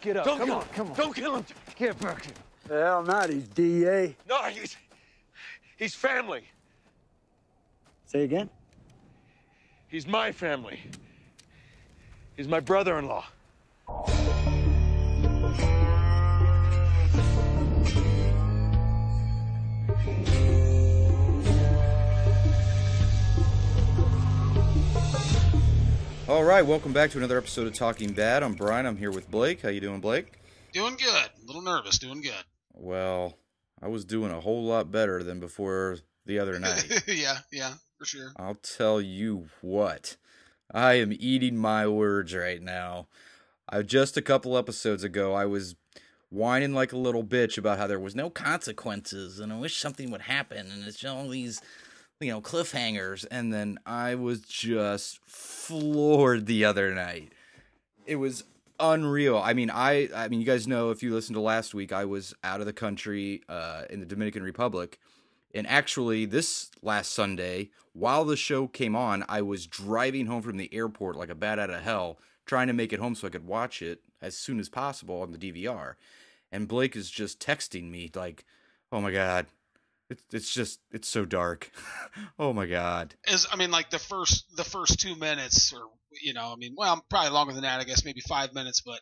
back it up. Don't Come kill on, him! come on. Don't kill him! Get back here. Hell, not he's DA. No, he's he's family. Say again? He's my family. He's my brother-in-law. All right, welcome back to another episode of Talking Bad. I'm Brian. I'm here with Blake. How you doing, Blake? Doing good. A little nervous. Doing good. Well, I was doing a whole lot better than before the other night. yeah, yeah, for sure. I'll tell you what. I am eating my words right now. I just a couple episodes ago I was whining like a little bitch about how there was no consequences and I wish something would happen and it's all these you know cliffhangers and then I was just floored the other night. It was unreal. I mean, I I mean you guys know if you listened to last week I was out of the country uh in the Dominican Republic and actually, this last Sunday, while the show came on, I was driving home from the airport like a bat out of hell, trying to make it home so I could watch it as soon as possible on the DVR. And Blake is just texting me like, "Oh my god, it's it's just it's so dark. oh my god." Is I mean, like the first the first two minutes, or you know, I mean, well, probably longer than that. I guess maybe five minutes, but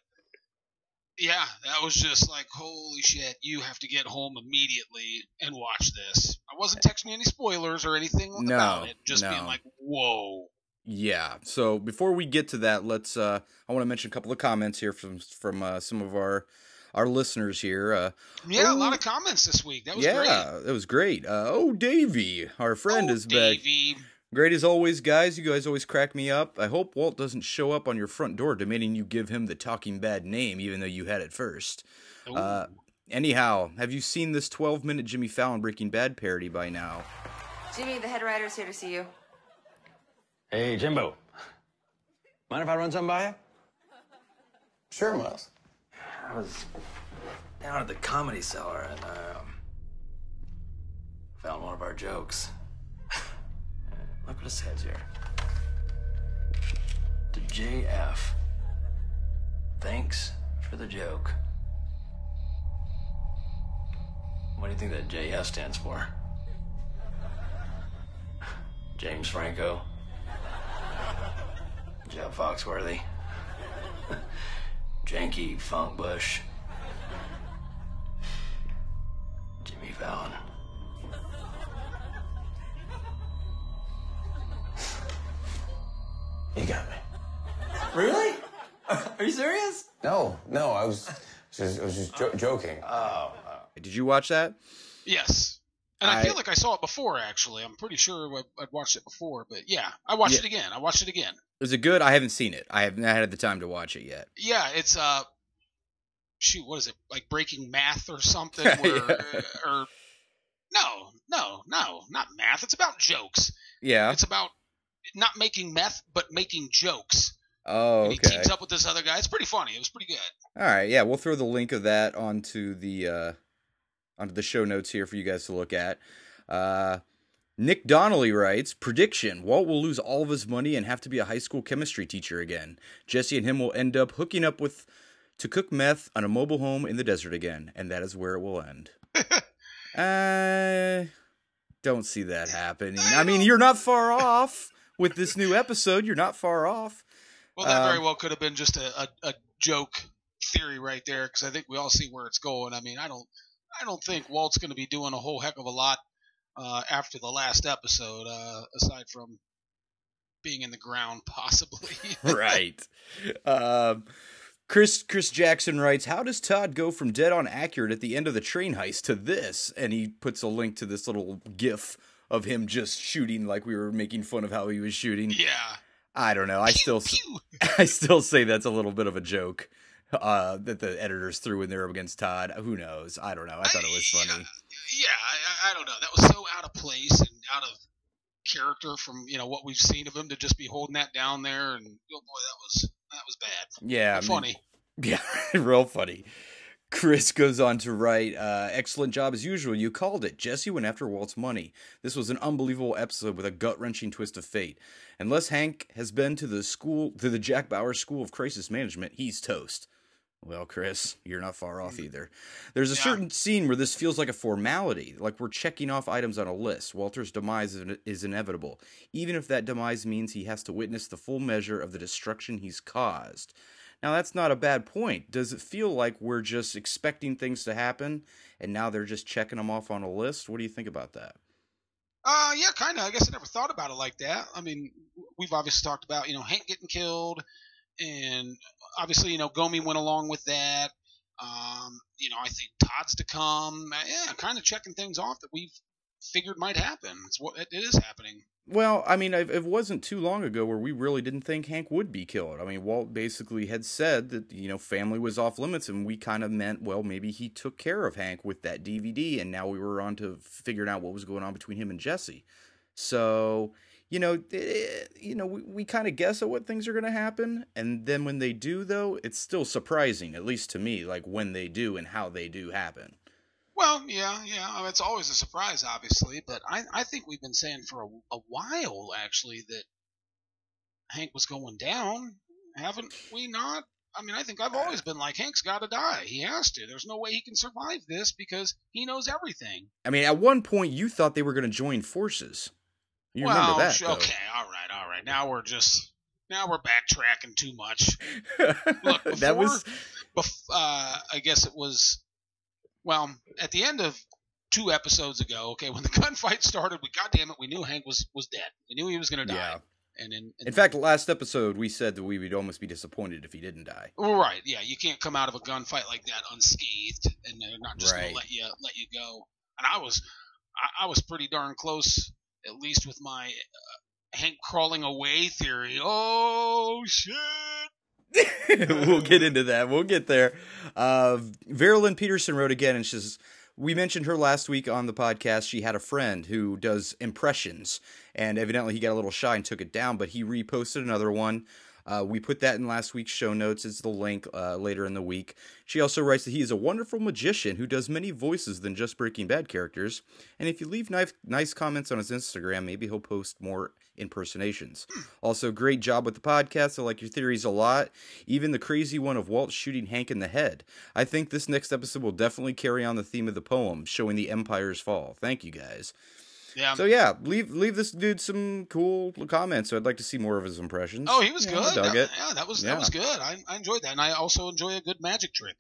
yeah, that was just like, holy shit! You have to get home immediately and watch this. I wasn't texting any spoilers or anything No, about it. Just being like, whoa. Yeah. So before we get to that, let's. Uh, I want to mention a couple of comments here from from uh, some of our our listeners here. Uh, Yeah, a Oh. lot of comments this week. That was yeah, great. that was great. Uh, oh, Davey, our friend, oh, is back. Davey. Great as always, guys. You guys always crack me up. I hope Walt doesn't show up on your front door demanding you give him the Talking Bad name, even though you had it first. Uh, anyhow, have you seen this 12 minute Jimmy Fallon Breaking Bad parody by now? Jimmy, the head writer's here to see you. Hey, Jimbo. Mind if I run something by you? Sure, Miles. I was down at the comedy cellar and um, found one of our jokes. Look what it says here. To JF. Thanks for the joke. What do you think that JF stands for? James Franco. Jeff Foxworthy. Janky Funk Bush. Jimmy Fallon. You got me. Really? Are you serious? No, no, I was just, I was just jo- joking. Oh, oh did you watch that? Yes. And I, I- feel like I saw it before, actually. I'm pretty sure I- I'd watched it before, but yeah, I watched Yeah. it again. I watched it again. Is it good? I haven't seen it. I haven't had the time to watch it yet. Yeah, it's uh, shoot, what is it? Like breaking math or something? Yeah. Where, or no, no, no, not math. It's about jokes. Yeah. It's about not making meth, but making jokes. Oh, And he teams up with this other guy. It's pretty funny. It was pretty good. All right. Yeah, we'll throw the link of that onto the uh, onto the show notes here for you guys to look at. Uh, Nick Donnelly writes prediction: Walt will lose all of his money and have to be a high school chemistry teacher again. Jesse and him will end up hooking up with to cook meth on a mobile home in the desert again, and that is where it will end. I don't see that happening. I mean, you're not far off with this new episode. You're not far off. Well, that very Um, well could have been just a, a, a joke theory right there, because I think we all see where it's going. I mean, I don't, I don't think Walt's going to be doing a whole heck of a lot uh, after the last episode, uh, aside from being in the ground, possibly. right. Um, Chris Chris Jackson writes, "How does Todd go from dead on accurate at the end of the train heist to this?" And he puts a link to this little GIF of him just shooting, like we were making fun of how he was shooting. yeah. I don't know. I still Pew. I still say that's a little bit of a joke uh, that the editors threw in there against Todd. Who knows? I don't know. I thought it was funny. Yeah, I, I- don't know. That was so out of place and out of character from you know what we've seen of him to just be holding that down there, and oh boy, that was that was bad. Yeah, I But mean- funny. Yeah, real funny. Chris goes on to write, uh, excellent job as usual. You called it. Jesse went after Walt's money. This was an unbelievable episode with a gut wrenching twist of fate. Unless Hank has been to the school, to the Jack Bauer School of Crisis Management, he's toast. Well, Chris, you're not far off either. There's a Yeah. certain scene where this feels like a formality, like we're checking off items on a list. Walter's demise is- is inevitable, even if that demise means he has to witness the full measure of the destruction he's caused. Now, that's not a bad point. Does it feel like we're just expecting things to happen and now they're just checking them off on a list? What do you think about that? Uh, yeah, kind of. I guess I never thought about it like that. I mean, we've obviously talked about you know Hank getting killed, and obviously you know Gomi went along with that. Um, you know, I think Todd's to come. Yeah, kind of checking things off that we've figured might happen. It's what it is happening. Well, I mean, it wasn't too long ago where we really didn't think Hank would be killed. I mean, Walt basically had said that, you know, family was off limits, and we kind of meant, well, maybe he took care of Hank with that DVD, and now we were on to figuring out what was going on between him and Jesse. So, you know, eh, you know, we, we kind of guess at what things are going to happen, and then when they do, though, it's still surprising, at least to me, like when they do and how they do happen. Well, yeah, yeah. I mean, it's always a surprise, obviously, but I, I think we've been saying for a, a while actually that Hank was going down, haven't we not? I mean, I think I've always been like, Hank's got to die. He has to. There's no way he can survive this because he knows everything. I mean, at one point, you thought they were going to join forces. You well, remember that? though. okay, all right, all right. Now we're just now we're backtracking too much. Look, before, that was bef- uh, I guess it was, well, at the end of two episodes ago. Okay, when the gunfight started, we goddamn it, we knew Hank was was dead. We knew he was gonna die. yeah. And in, In fact, last episode we said that we would almost be disappointed if he didn't die. right, yeah, you can't come out of a gunfight like that unscathed, and they're not just Right. gonna let you let you go. And I was, I, I was pretty darn close, at least with my uh, Hank crawling away theory. Oh shit! we'll get into that. We'll get there. Uh, Verilyn Peterson wrote again, and she's. "We mentioned her last week on the podcast. She had a friend who does impressions, and evidently he got a little shy and took it down. But he reposted another one. Uh, we put that in last week's show notes. It's the link uh, later in the week. She also writes that he is a wonderful magician who does many voices than just Breaking Bad characters. And if you leave nice, nice comments on his Instagram, maybe he'll post more impersonations. Also, great job with the podcast. I like your theories a lot. Even the crazy one of Walt shooting Hank in the head. I think this next episode will definitely carry on the theme of the poem, showing the Empire's fall. Thank you guys. Yeah. So yeah, leave leave this dude some cool comments. So I'd like to see more of his impressions. oh, he was Yeah, good. I dug That- it. yeah, that was Yeah. that was good. I, I enjoyed that, and I also enjoy a good magic trick.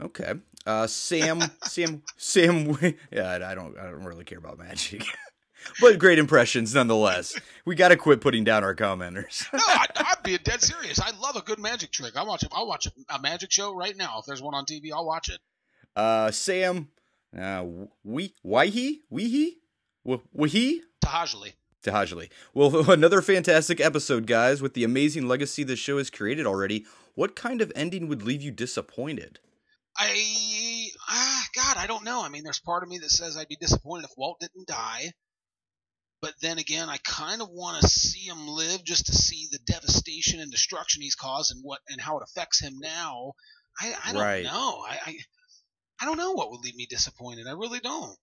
Okay. Uh, Sam, Sam, Sam. Yeah, I don't, I don't really care about magic, but great impressions nonetheless. We got to quit putting down our commenters. No, I'd, I'd be dead serious. I love a good magic trick. I watch it. I'll watch a, a magic show right now. If there's one on TV, I'll watch it. Uh, Sam, uh, we, Waihi, Weehi, Weehi. Tahajli. Tahajli. Well, another fantastic episode, guys. With the amazing legacy the show has created already, what kind of ending would leave you disappointed? I ah God, I don't know. I mean, there's part of me that says I'd be disappointed if Walt didn't die, but then again, I kind of want to see him live just to see the devastation and destruction he's caused and what and how it affects him now. I I don't Right. know. I, I I don't know what would leave me disappointed. I really don't.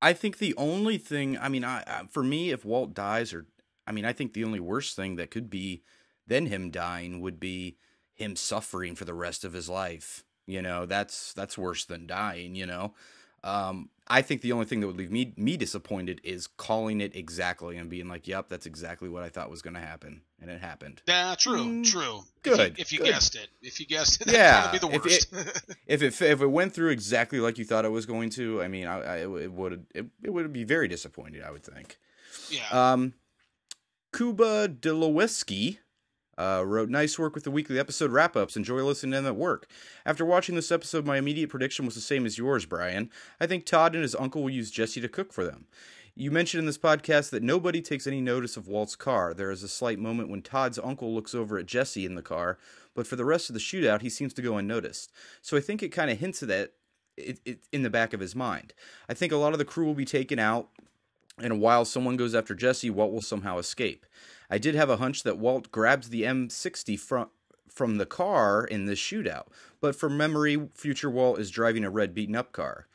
I think the only thing, I mean, I, I for me, if Walt dies, or I mean, I think the only worst thing that could be than him dying would be him suffering for the rest of his life. You know, that's that's worse than dying. You know, um, I think the only thing that would leave me me disappointed is calling it exactly and being like, "Yep, that's exactly what I thought was going to happen," and it happened. Yeah, true, Mm, true. good, If you, if you good. guessed it, if you guessed it, Yeah, be the if worst. If it if it went through exactly like you thought it was going to, I mean, I, I it would it, it would be very disappointed. I would think. yeah. Um, Kuba Deloweski uh, wrote, Nice work with the weekly episode wrap ups. Enjoy listening to them at work. After watching this episode, my immediate prediction was the same as yours, Brian. I think Todd and his uncle will use Jesse to cook for them. You mentioned in this podcast that nobody takes any notice of Walt's car. There is a slight moment when Todd's uncle looks over at Jesse in the car, but for the rest of the shootout, he seems to go unnoticed. So I think it kind of hints at that it, it, in the back of his mind. I think a lot of the crew will be taken out, and while someone goes after Jesse, Walt will somehow escape. I did have a hunch that Walt grabs the M60 from from the car in this shootout. But from memory, future Walt is driving a red beaten up car.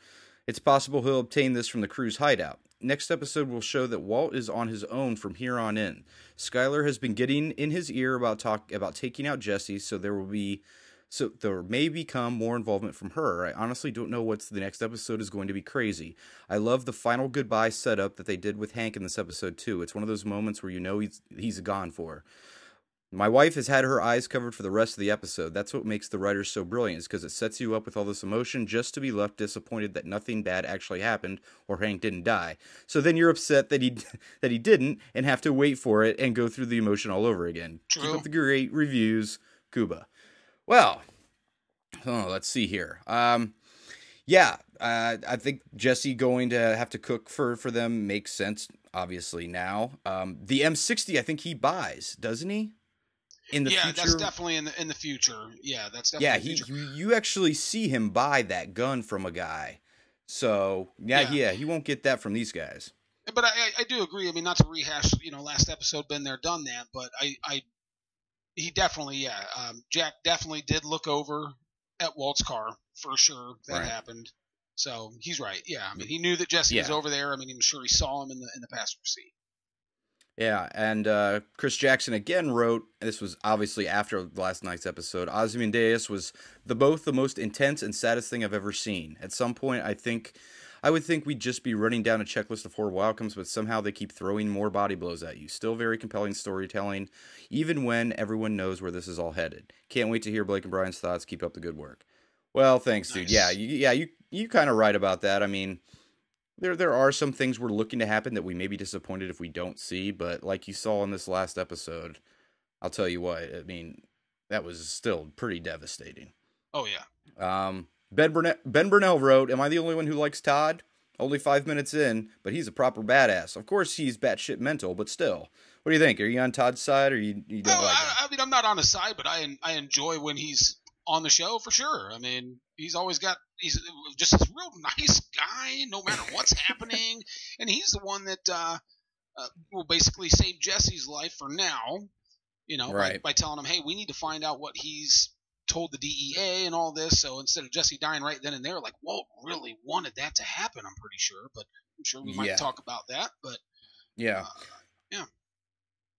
It's possible he'll obtain this from the crew's hideout. Next episode will show that Walt is on his own from here on in. Skyler has been getting in his ear about talk about taking out Jesse, so there will be so there may become more involvement from her. I honestly don't know what's the next episode is going to be crazy. I love the final goodbye setup that they did with Hank in this episode too. It's one of those moments where you know he's he's gone for. My wife has had her eyes covered for the rest of the episode. That's what makes the writers so brilliant, is because it sets you up with all this emotion just to be left disappointed that nothing bad actually happened or Hank didn't die. So then you're upset that he that he didn't and have to wait for it and go through the emotion all over again. Keep up the great reviews, Kuba. Well, oh, let's see here. Um, yeah, uh, I think Jesse going to have to cook for for them makes sense. Obviously now, um, the M60, I think he buys, doesn't he? In the yeah, future, that's definitely in the in the future. Yeah, that's definitely yeah, in the he future. you, you actually see him buy that gun from a guy. So yeah, Yeah. yeah, he won't get that from these guys. But I, I- I do agree. I mean, not to rehash, you know, last episode, been there, done that. But I, I he definitely, yeah, um, Jack definitely did look over at Walt's car for sure. That Right. happened. So he's right. Yeah, I mean, he knew that Jesse was over there. I mean, I'm sure he saw him in the in the passenger seat. Yeah, and uh, Chris Jackson again wrote. This was obviously after last night's episode. Ozymandias was the both the most intense and saddest thing I've ever seen. At some point, I think I would think we'd just be running down a checklist of horrible outcomes, but somehow they keep throwing more body blows at you. Still very compelling storytelling, even when everyone knows where this is all headed. Can't wait to hear Blake and Brian's thoughts. Keep up the good work. Well, thanks, dude. Yeah, you, yeah, you you kind of right about that. I mean, there there are some things we're looking to happen that we may be disappointed if we don't see, but like you saw in this last episode, I'll tell you what, I mean, that was still pretty devastating. Oh yeah. Um, ben Burnell, ben Burnell wrote, "Am I the only one who likes Todd? Only five minutes in, but he's a proper badass. Of course, he's batshit mental, but still. What do you think? Are you on Todd's side, or you you No, don't like? I, I mean, I'm not on his side, but I I enjoy when he's on the show for sure. I mean, he's always got he's just a real nice guy, no matter what's happening, and he's the one that uh, uh, will basically save Jesse's life for now. You know, Right. by, by telling him, hey, we need to find out what he's told the DEA and all this. So instead of Jesse dying right then and there, like Walt really wanted that to happen. I'm pretty sure, but I'm sure we might Yeah. talk about that. But Yeah. uh, yeah.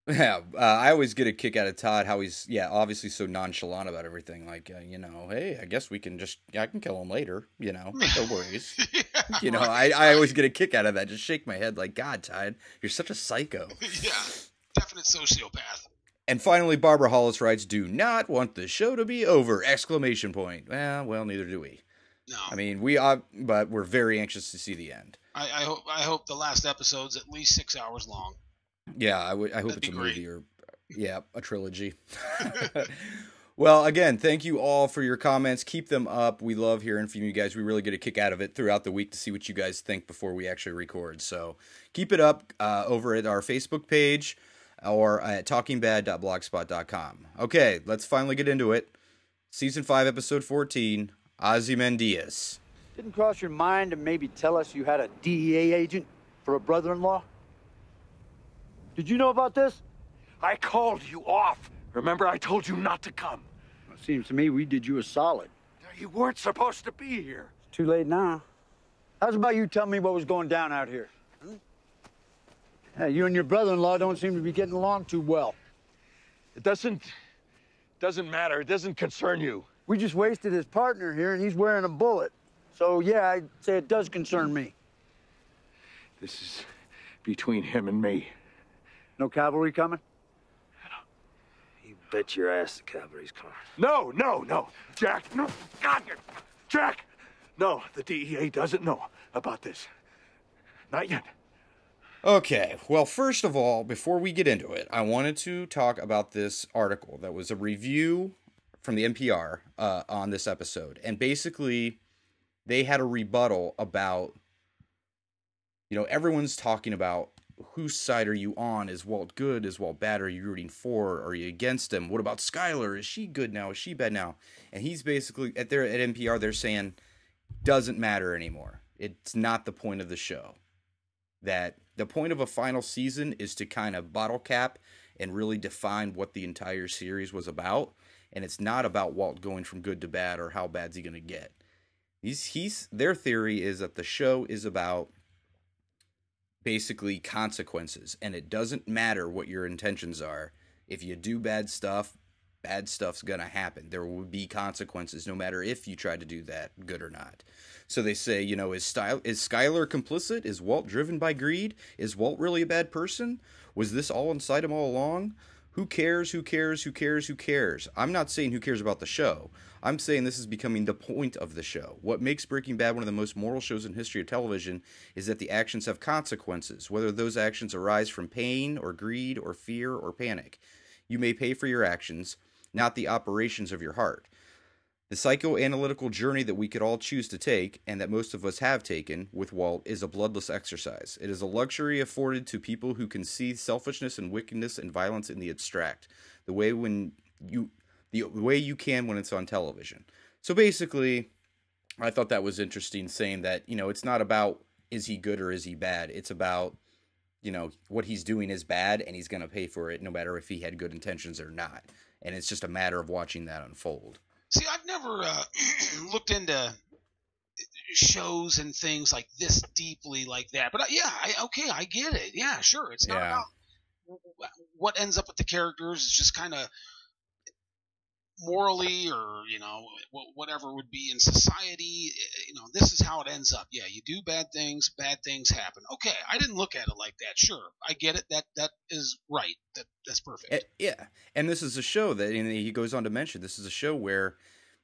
Yeah, uh, I always get a kick out of Todd how he's yeah obviously so nonchalant about everything. Like uh, you know, hey, I guess we can just I can kill him later. You know, no worries. yeah, You know, right, I, I always get a kick out of that. Just shake my head like, God, Todd, you're such a psycho. yeah, definite sociopath. And finally, Barbara Hollis writes, "Do not want the show to be over!" Exclamation point. Well, well, neither do we. No, I mean, we are, but we're very anxious to see the end. I, I hope I hope the last episode's at least six hours long. Yeah, I would. I hope That'd it's a great. movie or, yeah, a trilogy. well, again, thank you all for your comments. Keep them up. We love hearing from you guys. We really get a kick out of it throughout the week to see what you guys think before we actually record. So keep it up uh, over at our Facebook page or at talkingbad.blogspot.com. Okay, let's finally get into it. Season five, episode fourteen. Ozymandias. Didn't cross your mind to maybe tell us you had a DEA agent for a brother-in-law? Did you know about this? I called you off. Remember, I told you not to come. It seems to me we did you a solid. You weren't supposed to be here. It's too late now. How's about you tell me what was going down out here? Hey, you and your brother-in-law don't seem to be getting along too well. It doesn't doesn't matter. It doesn't concern you. We just wasted his partner here, and he's wearing a bullet. So yeah, I'd say it does concern me. This is between him and me. No cavalry coming? You bet your ass the cavalry's coming. No, no, no. Jack, no. God, Jack. No, the DEA doesn't know about this. Not yet. Okay, well, first of all, before we get into it, I wanted to talk about this article that was a review from the NPR uh, on this episode. And basically, they had a rebuttal about, you know, everyone's talking about whose side are you on? Is Walt good? Is Walt bad? Are you rooting for? Are you against him? What about Skyler? Is she good now? Is she bad now? And he's basically at their at NPR, they're saying doesn't matter anymore. It's not the point of the show that the point of a final season is to kind of bottle cap and really define what the entire series was about. and it's not about Walt going from good to bad or how bad's he going to get. He's he's their theory is that the show is about basically consequences and it doesn't matter what your intentions are. If you do bad stuff, bad stuff's going to happen. There will be consequences no matter if you try to do that good or not. So they say, you know, is Style is Skyler complicit? Is Walt driven by greed? Is Walt really a bad person? Was this all inside him all along? Who cares? Who cares? Who cares? Who cares? I'm not saying who cares about the show. I'm saying this is becoming the point of the show. What makes Breaking Bad one of the most moral shows in history of television is that the actions have consequences, whether those actions arise from pain or greed or fear or panic. You may pay for your actions, not the operations of your heart. The psychoanalytical journey that we could all choose to take, and that most of us have taken with Walt, is a bloodless exercise. It is a luxury afforded to people who can see selfishness and wickedness and violence in the abstract, the way when you the way you can when it's on television. So basically, I thought that was interesting, saying that you know it's not about is he good or is he bad. It's about you know what he's doing is bad, and he's going to pay for it, no matter if he had good intentions or not. And it's just a matter of watching that unfold. See, I've never uh, looked into shows and things like this deeply like that. But uh, yeah, I, okay, I get it. Yeah, sure. It's not Yeah. about what ends up with the characters. It's just kind of morally or you know whatever would be in society eh, you know this is how it ends up. Yeah you do bad things bad things happen. Okay i didn't look at it like that. Sure i get it. That that is right. That that's perfect. Eh, yeah, and this is a show that, and he goes on to mention, this is a show where,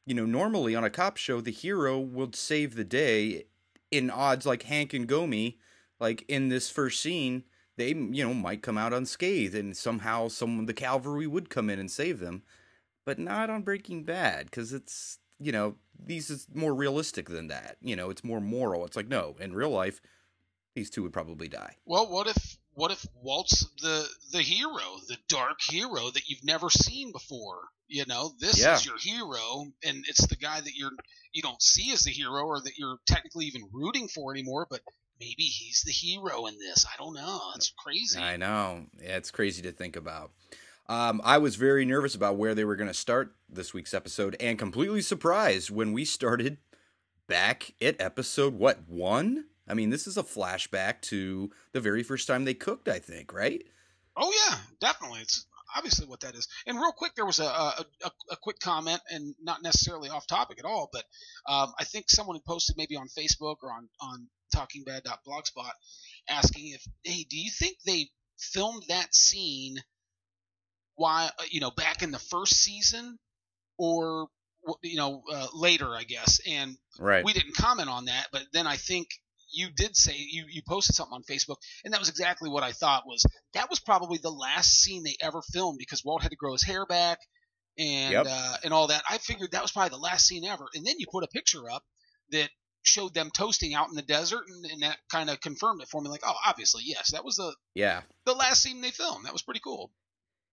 you know, normally on a cop show, the hero would save the day in odds like Hank and Gomi, like in this first scene, they, you know, might come out unscathed, and somehow some the cavalry would come in and save them, but not on Breaking Bad because it's, you know, these is more realistic than that. You know, it's more moral. It's like no, in real life, these two would probably die. well what if what if walt's the the hero the dark hero that you've never seen before you know this Yeah. is your hero and it's the guy that you're you don't see as the hero or that you're technically even rooting for anymore but maybe he's the hero in this i don't know it's crazy I know. Yeah, it's crazy to think about. Um, I was very nervous about where they were going to start this week's episode and completely surprised when we started back at episode, what, one? I mean, this is a flashback to the very first time they cooked, I think, right? Oh yeah, definitely. It's obviously what that is. And real quick, there was a a, a, quick comment, and not necessarily off topic at all, but um, I think someone had posted maybe on Facebook or on on TalkingBad.blogspot asking if, hey, do you think they filmed that scene why you know back in the first season or you know uh, later, I guess, and Right. we didn't comment on that, but then I think you did say you, you posted something on Facebook, and that was exactly what I thought was that was probably the last scene they ever filmed because Walt had to grow his hair back and Yep. uh, and all that. I figured that was probably the last scene ever, and then you put a picture up that showed them toasting out in the desert, and, and that kind of confirmed it for me. Like, oh, obviously, yes, that was the yeah. the last scene they filmed. That was pretty cool.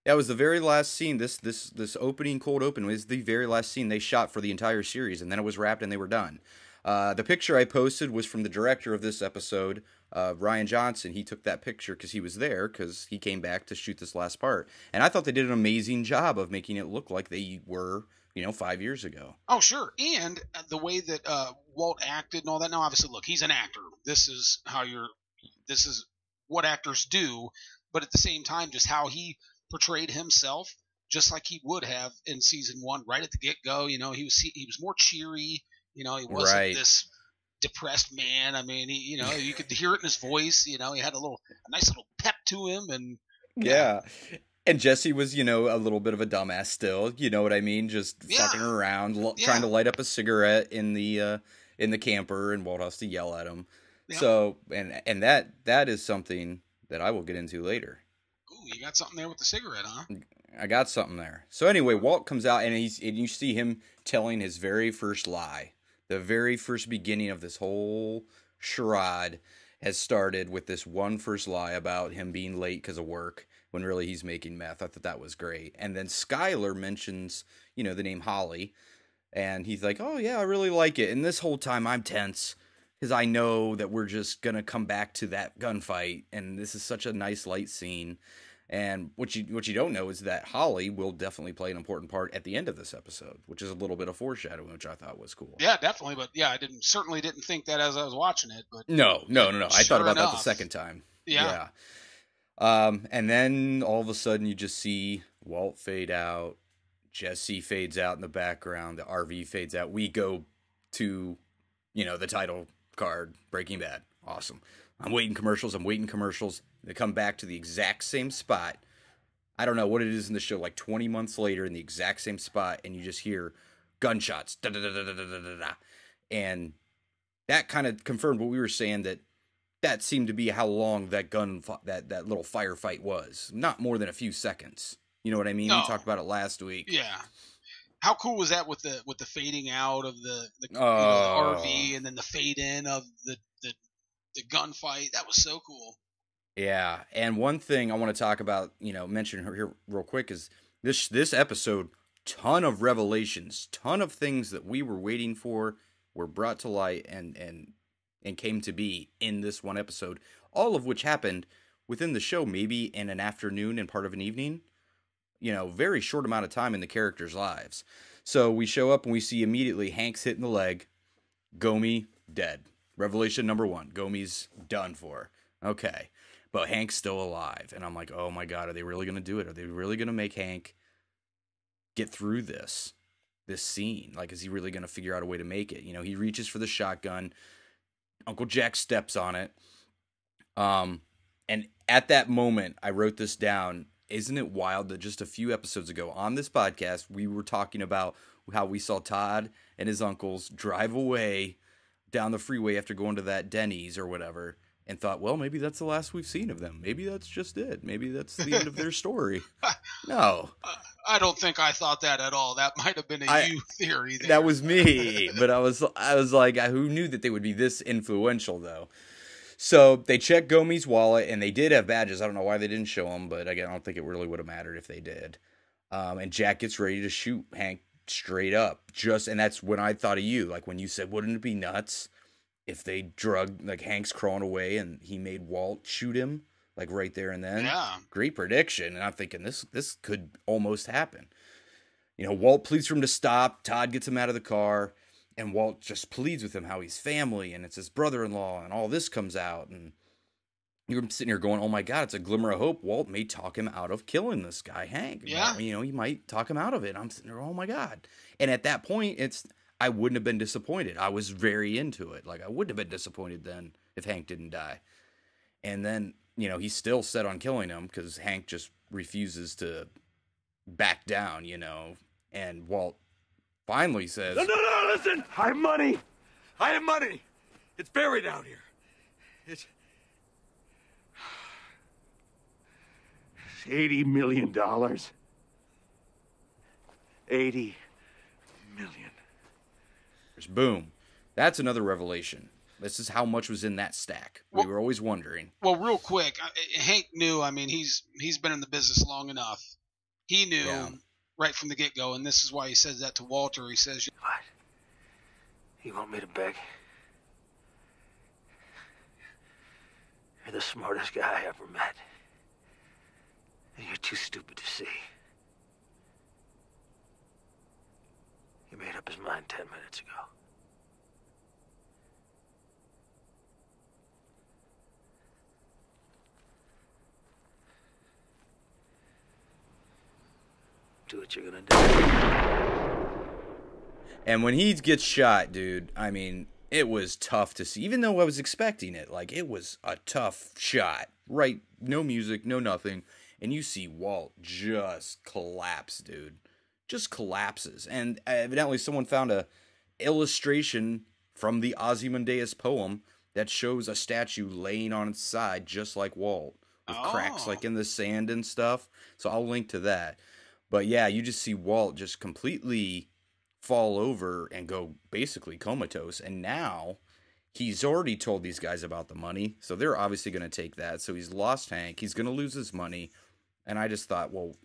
That was the very last scene. This this this opening cold open was the very last scene they shot for the entire series, and then it was wrapped and they were done. Uh, the picture I posted was from the director of this episode, uh, Rian Johnson. He took that picture because he was there because he came back to shoot this last part, and I thought they did an amazing job of making it look like they were, you know, five years ago. Oh, sure. And uh, the way that uh, Walt acted and all that. Now, obviously, look, he's an actor. This is how you're. This is what actors do. But at the same time, just how he portrayed himself, just like he would have in season one, right at the get go. You know, he was he was more cheery. You know, he wasn't Right. this depressed man. I mean, he, you know, you could hear it in his voice. You know, he had a little, a nice little pep to him, and Yeah. And Jesse was, you know, a little bit of a dumbass still. You know what I mean? Just Yeah. fucking around, l- Yeah. trying to light up a cigarette in the uh, in the camper, and Walt has to yell at him. Yeah. So, and and that that is something that I will get into later. You got something there with the cigarette, huh? I got something there. So anyway, Walt comes out and he's and you see him telling his very first lie. The very first beginning of this whole charade has started with this one first lie about him being late because of work when really he's making meth. I thought that was great. And then Skyler mentions, you know, the name Holly and he's like, "Oh yeah, I really like it." And this whole time I'm tense because I know that we're just gonna come back to that gunfight, and this is such a nice light scene. And what you what you don't know is that Holly will definitely play an important part at the end of this episode, which is a little bit of foreshadowing, which I thought was cool. Yeah, definitely. But yeah, I didn't certainly didn't think that as I was watching it. But No, no, no, no. Sure I thought about that the second time. Yeah. Yeah. Um, and then all of a sudden you just see Walt fade out, Jesse fades out in the background, the RV fades out. We go to, you know, the title card, Breaking Bad. Awesome. I'm waiting commercials, I'm waiting commercials. They come back to the exact same spot. I don't know what it is in the show, like 20 months later in the exact same spot, and you just hear gunshots. Da, da, da, da, da, da, da, da. And that kind of confirmed what we were saying that that seemed to be how long that gun that that little firefight was. Not more than a few seconds. You know what I mean? No. We talked about it last week. yeah. How cool was that with the with the fading out of the the, know, Oh. the RV and then the fade in of the the the gunfight? That was so cool. Yeah, and one thing I want to talk about, you know, mention her here real quick is this this episode ton of revelations, ton of things that we were waiting for were brought to light and and and came to be in this one episode, all of which happened within the show maybe in an afternoon and part of an evening. You know, very short amount of time in the characters' lives. So we show up and we see immediately Hank's hitting the leg, Gomi dead. Revelation number 1, Gomi's done for. Okay but Hank's still alive. And I'm like, oh my God, are they really going to do it? Are they really going to make Hank get through this, this scene? Like, is he really going to figure out a way to make it? You know, he reaches for the shotgun. Uncle Jack steps on it. Um, and at that moment, I wrote this down. Isn't it wild that just a few episodes ago on this podcast, we were talking about how we saw Todd and his uncles drive away down the freeway after going to that Denny's or whatever and thought, well, maybe that's the last we've seen of them. Maybe that's just it. Maybe that's the end of their story. No, I don't think I thought that at all. That might have been a I- you theory. There. that was me. But I was, I was like, who knew that they would be this influential though? So they checked Gomi's wallet, and they did have badges. I don't know why they didn't show them, but again, I don't think it really would have mattered if they did. Um, and Jack gets ready to shoot Hank straight up. Just and that's when I thought of you, like when you said, "Wouldn't it be nuts if they drug like Hank's crawling away and he made Walt shoot him like right there and then?" Yeah. great prediction. And I'm thinking this this could almost happen. You know, Walt pleads for him to stop. Todd gets him out of the car, and Walt just pleads with him how he's family and it's his brother-in-law, and all this comes out, and you're sitting here going, "Oh my God, it's a glimmer of hope." Walt may talk him out of killing this guy, Hank. Yeah. you know, he might talk him out of it. I'm sitting there, "Oh my God!" And at that point, it's I wouldn't have been disappointed. I was very into it. Like I wouldn't have been disappointed then if Hank didn't die. And then you know he's still set on killing him because Hank just refuses to back down. You know, and Walt finally says, No, no, no, listen! I have money! I have money! It's buried out here. It's. $80 million. 80 million. "Boom." That's another revelation. This is how much was in that stack. We Well- were always wondering. Well, real quick, I- Hank knew. I mean, he's he's been in the business long enough. He knew Yeah. right from the get go, and this is why he says that to Walter. He says, What? You want me to beg? You're the smartest guy I ever met. And you're too stupid to see. Made up his mind ten minutes ago. Do what you're gonna do. And when he gets shot, dude, I mean, it was tough to see. Even though I was expecting it, like it was a tough shot. Right? No music, no nothing. And you see Walt just collapse, dude. Just collapses. And evidently someone found a illustration from the Ozymandias poem that shows a statue laying on its side just like Walt. With cracks Oh. like in the sand and stuff. So I'll link to that. But yeah, you just see Walt just completely fall over and go basically comatose. And now he's already told these guys about the money. So they're obviously going to take that. So he's lost Hank. He's going to lose his money. And I just thought, well,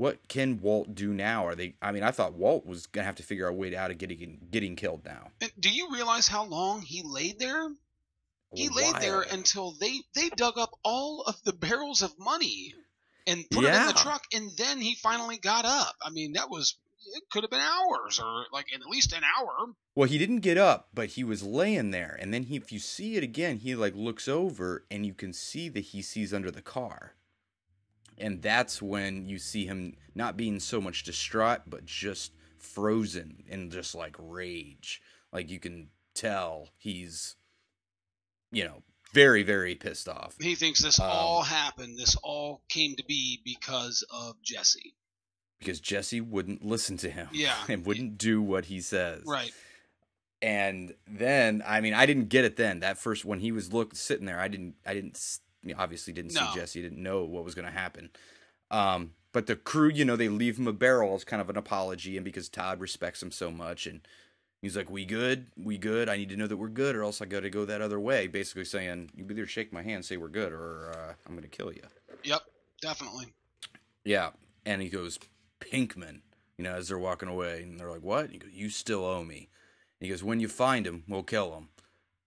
what can Walt do now? Are they? I mean, I thought Walt was going to have to figure out a way out of getting getting killed now. "Do you realize how long he laid there? He laid there until they they dug up all of the barrels of money and put it in the truck, and then he finally got up. I mean, that was it. Could have been hours, or like at least an hour. Well, he didn't get up, but he was laying there, and then he, if you see it again, he like looks over, and you can see that he sees under the car, and that's when you see him not being so much distraught, but just frozen in just like rage. Like you can tell he's, you know, very very pissed off. He thinks this Um, all happened. This all came to be because of Jesse. because Jesse wouldn't listen to him. Yeah. And wouldn't do what he says. Right. And then, I mean, I didn't get it then. That first when he was look sitting there, I didn't, I didn't, s- you know, obviously didn't No. see Jesse, didn't know what was going to happen. Um, but the crew, you know, they leave him a barrel as kind of an apology, and because Todd respects him so much, and he's like, "We good? We good? I need to know that we're good, or else I got to go that other way." Basically saying, "You either shake my hand, say we're good, or uh, I'm going to kill you." Yep. Definitely. Yeah. And he goes, Pinkman, you know, as they're walking away. And they're like, what? And he goes, you still owe me. And he goes, when you find him, we'll kill him.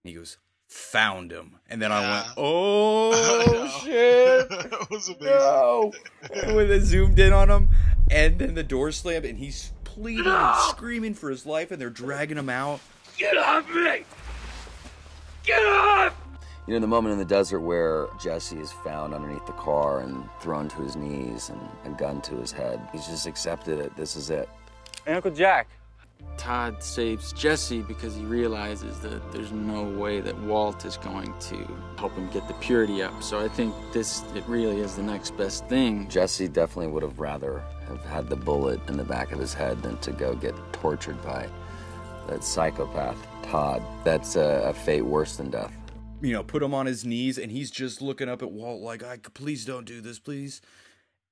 And he goes, found him. And then I went, Yeah. oh, shit. that was amazing. No. And when they zoomed in on him, and then the door slammed, and he's pleading and screaming for his life, and they're dragging him out. Get off me! Get off! You know, the moment in the desert where Jesse is found underneath the car and thrown to his knees and a gun to his head. He's just accepted it. This is it. Hey, Uncle Jack. Todd saves Jesse because he realizes that there's no way that Walt is going to help him get the purity up. So I think this, it really is the next best thing. Jesse definitely would have rather have had the bullet in the back of his head than to go get tortured by that psychopath, Todd. That's a, a fate worse than death. you know, put him on his knees, and he's just looking up at Walt like, "I please don't do this, please."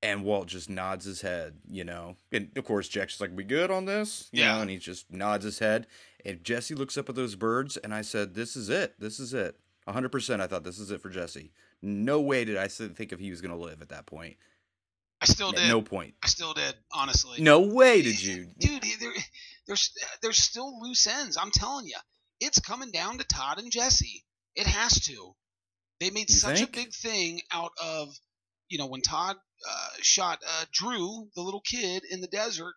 And Walt just nods his head, you know. And of course, Jack's like, "We good on this?" You Yeah. know, and he just nods his head. And Jesse looks up at those birds, and I said, "This is it. This is it. 100." percent I thought this is it for Jesse. No way did I think if he was going to live at that point. I still At did. no point. I still did. Honestly. No way did you. dude. There, there's there's still loose ends. I'm telling you, it's coming down to Todd and Jesse. It has to. They made You such think? a big thing out of, you know, when Todd uh, shot uh, Drew, the little kid in the desert.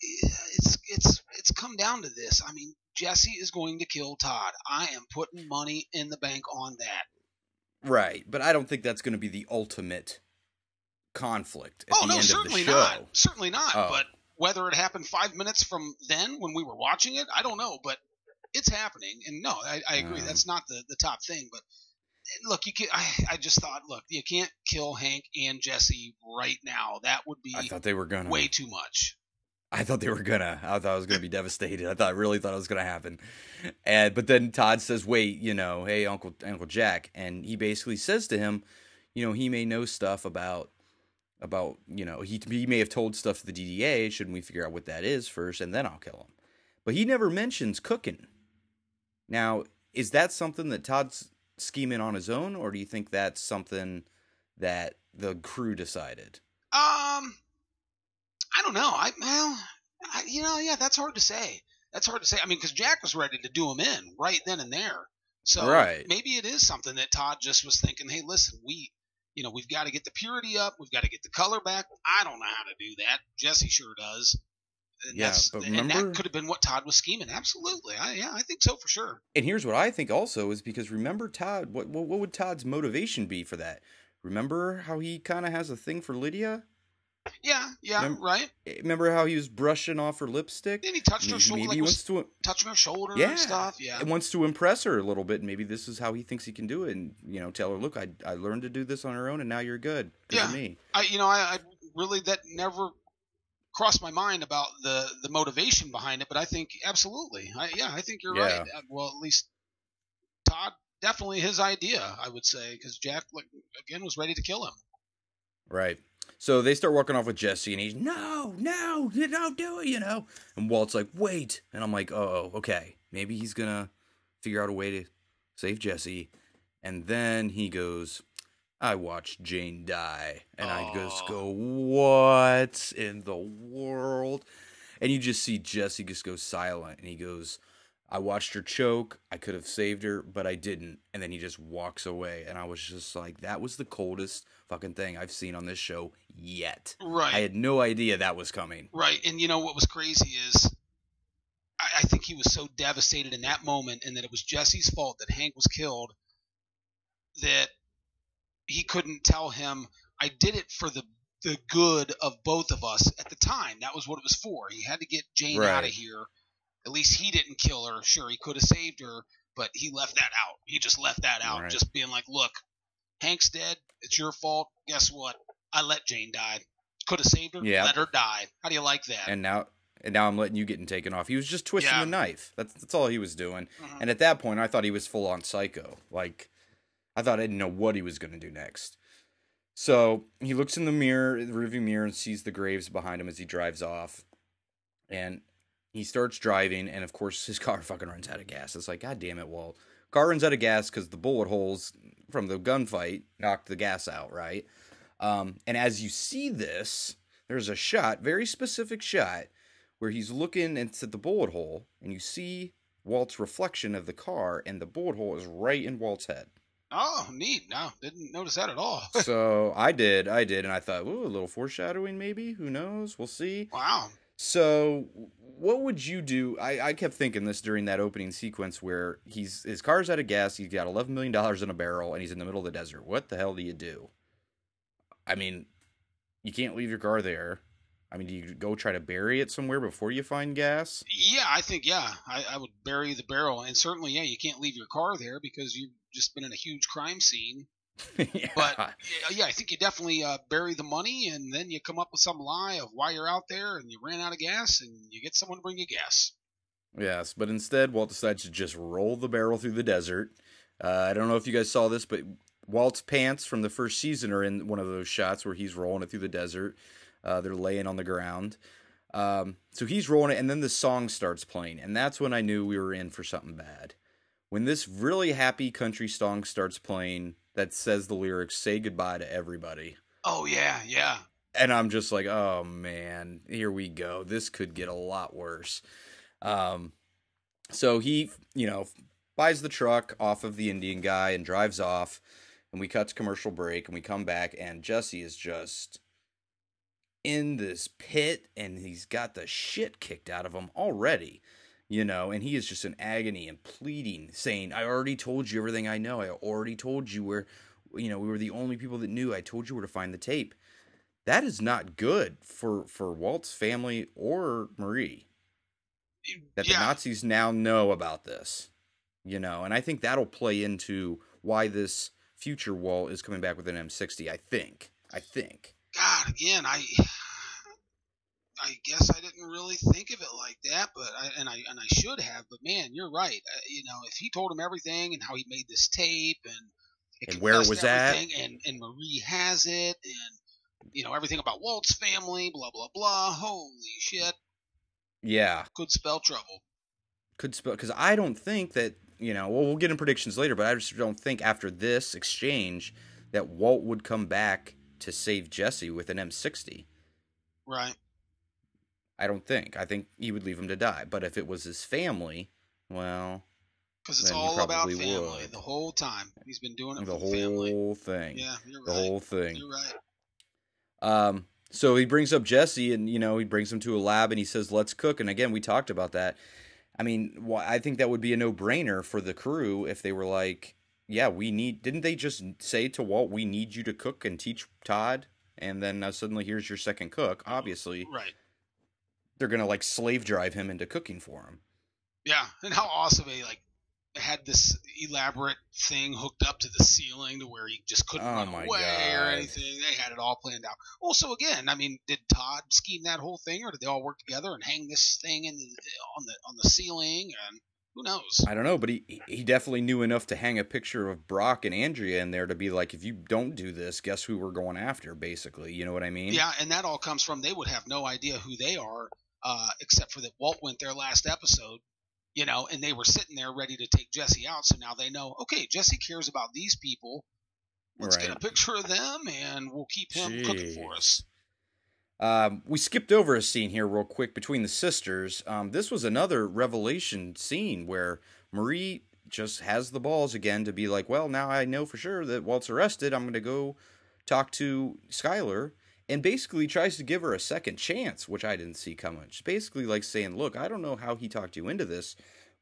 It's it's it's come down to this. I mean, Jesse is going to kill Todd. I am putting money in the bank on that. Right, but I don't think that's going to be the ultimate conflict at oh the no, end certainly of the show. not. Certainly not. Oh. But whether it happened five minutes from then when we were watching it, I don't know. But it's happening, and no, I, I agree. Um. That's not the, the top thing. But look, you can I, I just thought, look, you can't kill Hank and Jesse right now. That would be I thought they were gonna. way too much. I thought they were gonna. I thought I was gonna be devastated. I thought, I really thought it was gonna happen. And but then Todd says, "Wait, you know, hey, Uncle Uncle Jack," and he basically says to him, you know, he may know stuff about about you know he he may have told stuff to the DDA. Shouldn't we figure out what that is first, and then I'll kill him? But he never mentions cooking. Now, is that something that Todd's scheming on his own, or do you think that's something that the crew decided? Um, I don't know. I well, I, you know, yeah, that's hard to say. That's hard to say. I mean, because Jack was ready to do him in right then and there. So Right. maybe it is something that Todd just was thinking. Hey, listen, we, you know, we've got to get the purity up. We've got to get the color back. I don't know how to do that. Jesse sure does. And Yeah, but and that could have been what Todd was scheming. Absolutely. I, yeah, I think so for sure. And here's what I think also is because remember Todd, what what, what would Todd's motivation be for that? Remember how he kind of has a thing for Lydia? Yeah, yeah, Mem- right. Eh, Remember how he was brushing off her lipstick? Then he touched her Maybe- shoulder, maybe like he wants to touching her shoulder yeah, and stuff. Yeah. and wants to impress her a little bit. Maybe this is how he thinks he can do it, and you know, tell her, look, I I learned to do this on her own, and now you're good. Good Yeah. me. I you know I, I really that never crossed my mind about the the motivation behind it, but I think absolutely, I, yeah, I think you're Yeah. right. Uh, Well, at least Todd definitely his idea, I would say, because Jack like, again was ready to kill him. Right. So they start walking off with Jesse, and he's no, no, you don't do it, you know. And Walt's like, wait, and I'm like, oh, okay, maybe he's gonna figure out a way to save Jesse. And then he goes, I watched Jane die, and I just go, what in the world? And you just see Jesse just go silent, and he goes, I watched her choke. I could have saved her, but I didn't. And then he just walks away. And I was just like, that was the coldest fucking thing I've seen on this show yet. Right. I had no idea that was coming. Right, and you know what was crazy is I, I think he was so devastated in that moment, and that it was Jesse's fault that Hank was killed, that he couldn't tell him, "I did it for the the good of both of us." At the time, that was what it was for. He had to get Jane out of here. At least he didn't kill her. Sure, he could have saved her, but he left that out. He just left that out, Right. just being like, "Look, Hank's dead. It's your fault. Guess what? I let Jane die. Could have saved her. Yeah. Let her die. How do you like that? And now and now I'm letting you getting taken off. He was just twisting Yeah. the knife. That's that's all he was doing. Mhm. And at that point I thought he was full on psycho. Like I thought I didn't know what he was gonna do next. So he looks in the mirror, the rearview mirror, and sees the graves behind him as he drives off. And he starts driving, and of course his car fucking runs out of gas. It's like, God damn it, Walt. Car runs out of gas because the bullet holes from the gunfight knocked the gas out, right? Um, and as you see this, there's a shot, very specific shot, where he's looking into the bullet hole, and you see Walt's reflection of the car, and the bullet hole is right in Walt's head. Oh, neat. No, didn't notice that at all. so I did, I did, and I thought, ooh, a little foreshadowing, maybe. Who knows? We'll see. wow. So, what would you do? I, I kept thinking this during that opening sequence where he's his car's out of gas. He's got eleven million dollars in a barrel, and he's in the middle of the desert. What the hell do you do? I mean, you can't leave your car there. I mean, do you go try to bury it somewhere before you find gas? Yeah, I think yeah, I, I would bury the barrel, and certainly yeah, you can't leave your car there because you've just been in a huge crime scene. yeah. But yeah, I think you definitely uh, bury the money, and then you come up with some lie of why you're out there, and you ran out of gas, and you get someone to bring you gas. Yes, but instead, Walt decides to just roll the barrel through the desert. Uh, I don't know if you guys saw this, but Walt's pants from the first season are in one of those shots where he's rolling it through the desert. Uh, they're laying on the ground. Um, so he's rolling it, and then the song starts playing, and that's when I knew we were in for something bad. When this really happy country song starts playing that says the lyrics, say goodbye to everybody. Oh yeah, yeah. And I'm just like, oh man, here we go. This could get a lot worse. Um, so he, you know, buys the truck off of the Indian guy and drives off. And we cut to commercial break and we come back and Jesse is just in this pit and he's got the shit kicked out of him already, you know, and he is just in agony and pleading, saying, I already told you everything I know. I already told you where, you know, we were the only people that knew. I told you where to find the tape. That is not good for, for Walt's family or Marie that the Nazis now know about this, you know, and I think that'll play into why this future Walt is coming back with an M60. I think. I think. God, again, I, I guess I didn't really think of it like that, but I, and I and I should have. But man, you're right. Uh, you know, if he told him everything and how he made this tape and And where it was that, and and Marie has it, and you know everything about Walt's family, blah blah blah. Holy shit, Yeah, could spell trouble. could spell because I don't think that you know. Well, we'll get in predictions later, but I just don't think after this exchange that Walt would come back to save Jesse with an M60. Right. I don't think. I think he would leave him to die. But if it was his family, well, Because it's all about family would. the whole time. He's been doing it the for whole family. thing. Yeah, you're the right. whole thing. You're right. Um, so he brings up Jesse, and you know he brings him to a lab, and he says, "Let's cook." And again, we talked about that. I mean, I think that would be a no-brainer for the crew if they were like, "Yeah, we need." Didn't they just say to Walt, "We need you to cook and teach Todd"? And then uh, suddenly, here's your second cook. Obviously, Right. they're gonna like slave drive him into cooking for him. Yeah, and how awesome he like had this elaborate thing hooked up to the ceiling to where he just couldn't Oh run away or anything. They had it all planned out. Also, again, I mean, did Todd scheme that whole thing, or did they all work together and hang this thing in the, on the on the ceiling? And who knows? I don't know, but he he definitely knew enough to hang a picture of Brock and Andrea in there to be like, if you don't do this, guess who we're going after? Basically, you know what I mean? Yeah, and that all comes from they would have no idea who they are, uh, except for that Walt went there last episode, you know, and they were sitting there ready to take Jesse out. So now they know, okay, Jesse cares about these people. Let's get a picture of them, and we'll keep him cooking for us. Um, we skipped over a scene here real quick between the sisters. Um, this was another revelation scene where Marie just has the balls again to be like, well, now I know for sure that Walt's arrested. I'm going to go talk to Skyler and basically tries to give her a second chance, which I didn't see coming. Just basically like saying, look, I don't know how he talked you into this,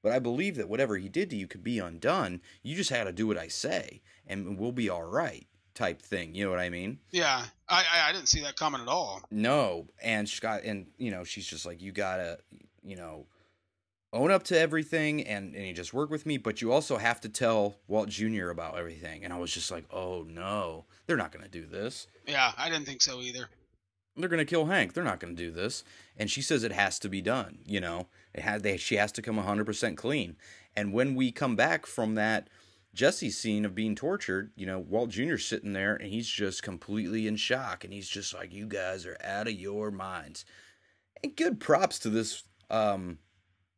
but I believe that whatever he did to you could be undone. You just had to do what I say, and we'll be all right type thing. You know what I mean? Yeah, I, I, I didn't see that coming at all. No, and she got and you know she's just like you gotta you know own up to everything and and you just work with me, but you also have to tell Walt Jr. about everything. And I was just like, oh no, they're not gonna do this. Yeah, I didn't think so either. They're gonna kill Hank. They're not gonna do this. And she says it has to be done. You know, it had they she has to come hundred percent clean. And when we come back from that Jesse's scene of being tortured, you know, Walt Jr.'s sitting there and he's just completely in shock and he's just like, You guys are out of your minds. And good props to this um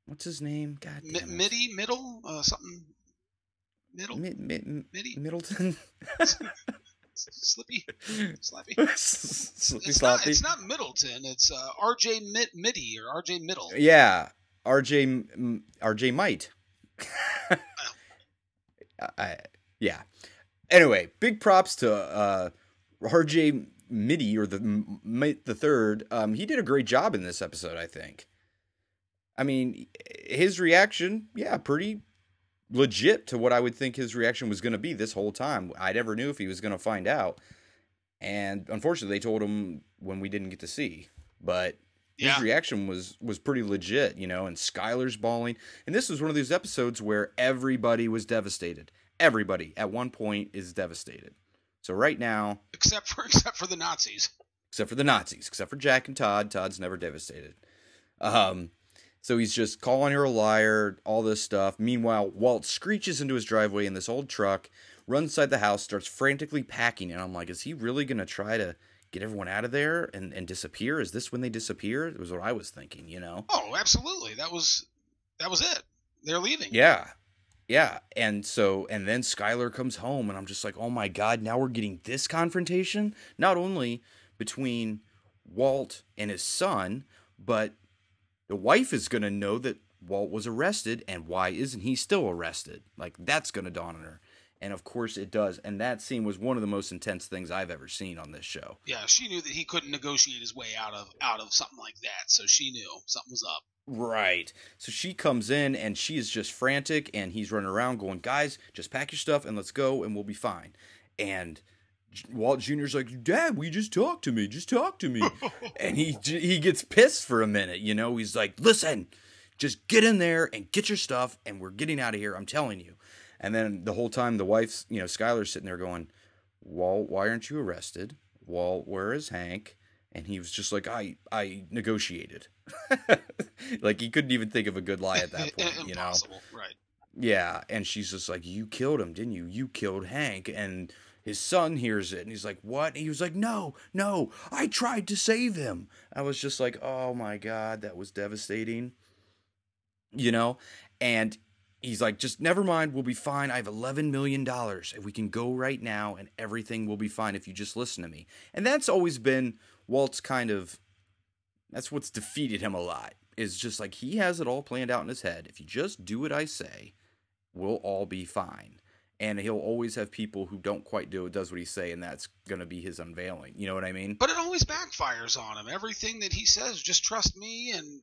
what's his name? God damn it. Midi, middle, uh, something, middle, Mid, mid, Midi, Middleton. Slippy, Slappy. Slippy It's not. sloppy. It's not Middleton. It's uh, R.J. Mid- Midi or R.J. Middle. Yeah, RJ M- RJ might. I, yeah. Anyway, big props to uh, RJ Midi or the the third. Um, he did a great job in this episode. I think. I mean, his reaction, yeah, pretty legit to what I would think his reaction was going to be this whole time. I never knew if he was going to find out, and unfortunately, they told him when we didn't get to see. But his reaction was was pretty legit, you know. And Skyler's bawling, and this was one of those episodes where everybody was devastated. Everybody at one point is devastated. So right now, Except for except for the Nazis. except for the Nazis, except for Jack and Todd. Todd's never devastated. Um, so he's just calling her a liar, all this stuff. Meanwhile, Walt screeches into his driveway in this old truck, runs inside the house, starts frantically packing. And I'm like, is he really going to try to get everyone out of there and, and disappear? Is this when they disappear? It was what I was thinking, you know? Oh, absolutely. That was that was it. They're leaving. Yeah. Yeah. And so, and then Skyler comes home, and I'm just like, oh my God, now we're getting this confrontation? Not only between Walt and his son, but the wife is going to know that Walt was arrested, and why isn't he still arrested? Like, that's going to dawn on her. And of course it does. And that scene was one of the most intense things I've ever seen on this show. Yeah, she knew that he couldn't negotiate his way out of out of something like that, so she knew something was up. Right. So she comes in and she is just frantic and he's running around going, "Guys, just pack your stuff and let's go and we'll be fine." And Walt Jr.'s like, "Dad, we just talk to me. Just talk to me." and he he gets pissed for a minute, you know. He's like, "Listen, just get in there and get your stuff and we're getting out of here, I'm telling you." And then the whole time the wife's, you know, Skyler's sitting there going, "Walt, why aren't you arrested? Walt, where is Hank?" And he was just like, "I I negotiated." like he couldn't even think of a good lie at that point, you know. Right? Yeah, and she's just like, "You killed him, didn't you? You killed Hank." And his son hears it, and he's like, "What?" And he was like, "No, no, I tried to save him." I was just like, "Oh my god, that was devastating." You know, and he's like, "Just never mind, we'll be fine. I have eleven million dollars. If we can go right now, and everything will be fine if you just listen to me." And that's always been Walt's kind of. That's what's defeated him a lot. Is just like he has it all planned out in his head. If you just do what I say, we'll all be fine. And he'll always have people who don't quite do it, does what he say, and that's gonna be his unveiling. You know what I mean? But it always backfires on him. Everything that he says, just trust me and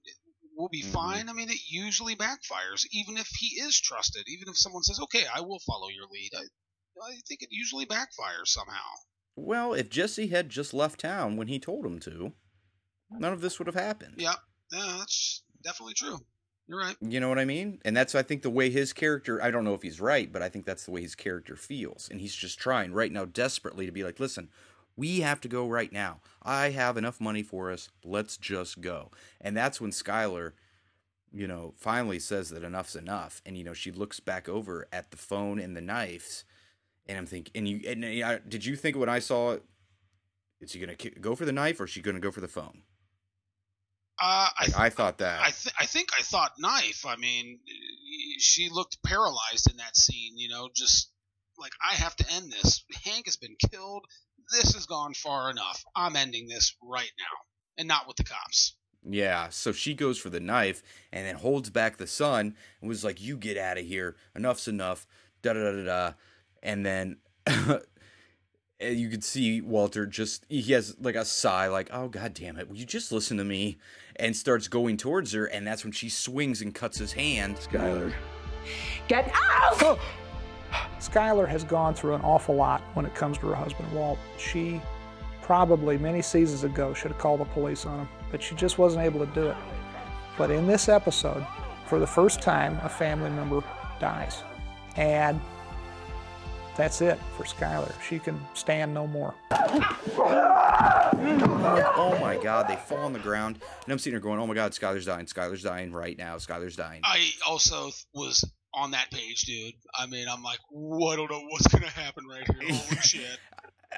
we'll be Mhm. fine. I mean, it usually backfires, even if he is trusted. Even if someone says, "Okay, I will follow your lead," I, I think it usually backfires somehow. Well, if Jesse had just left town when he told him to, none of this would have happened. Yeah, yeah, that's definitely true. You're right. You know what I mean? And that's I think the way his character I don't know if he's right, but I think that's the way his character feels. And he's just trying right now desperately to be like, "Listen, we have to go right now. I have enough money for us. Let's just go." And that's when Skyler you know, finally says that enough's enough, and you know, she looks back over at the phone and the knives, and I'm thinking, and you, and I, did you think when I saw it, is she gonna ki- go for the knife or is she gonna go for the phone? Uh, I, Like, I thought that. I, th- I think I thought knife. I mean, she looked paralyzed in that scene. You know, just like I have to end this. Hank has been killed. This has gone far enough. I'm ending this right now. and not with the cops. Yeah, so she goes for the knife and then holds back the son and was like, "You get out of here. Enough's enough." Da da da da da. And then and you could see Walter just he has like a sigh, like, "Oh god damn it, will you just listen to me?" And starts going towards her, and that's when she swings and cuts his hand. Skyler, Get out! Oh! Skyler has gone through an awful lot when it comes to her husband, Walt. She probably many seasons ago should have called the police on him, but she just wasn't able to do it. But in this episode, for the first time, a family member dies. And that's it for Skyler. She can stand no more. Oh my god, they fall on the ground, and I'm sitting here going, "Oh my god, Skyler's dying. Skyler's dying right now. Skyler's dying." I also was on that page, dude. I mean, I'm like, I don't know what's gonna happen right here. Holy shit!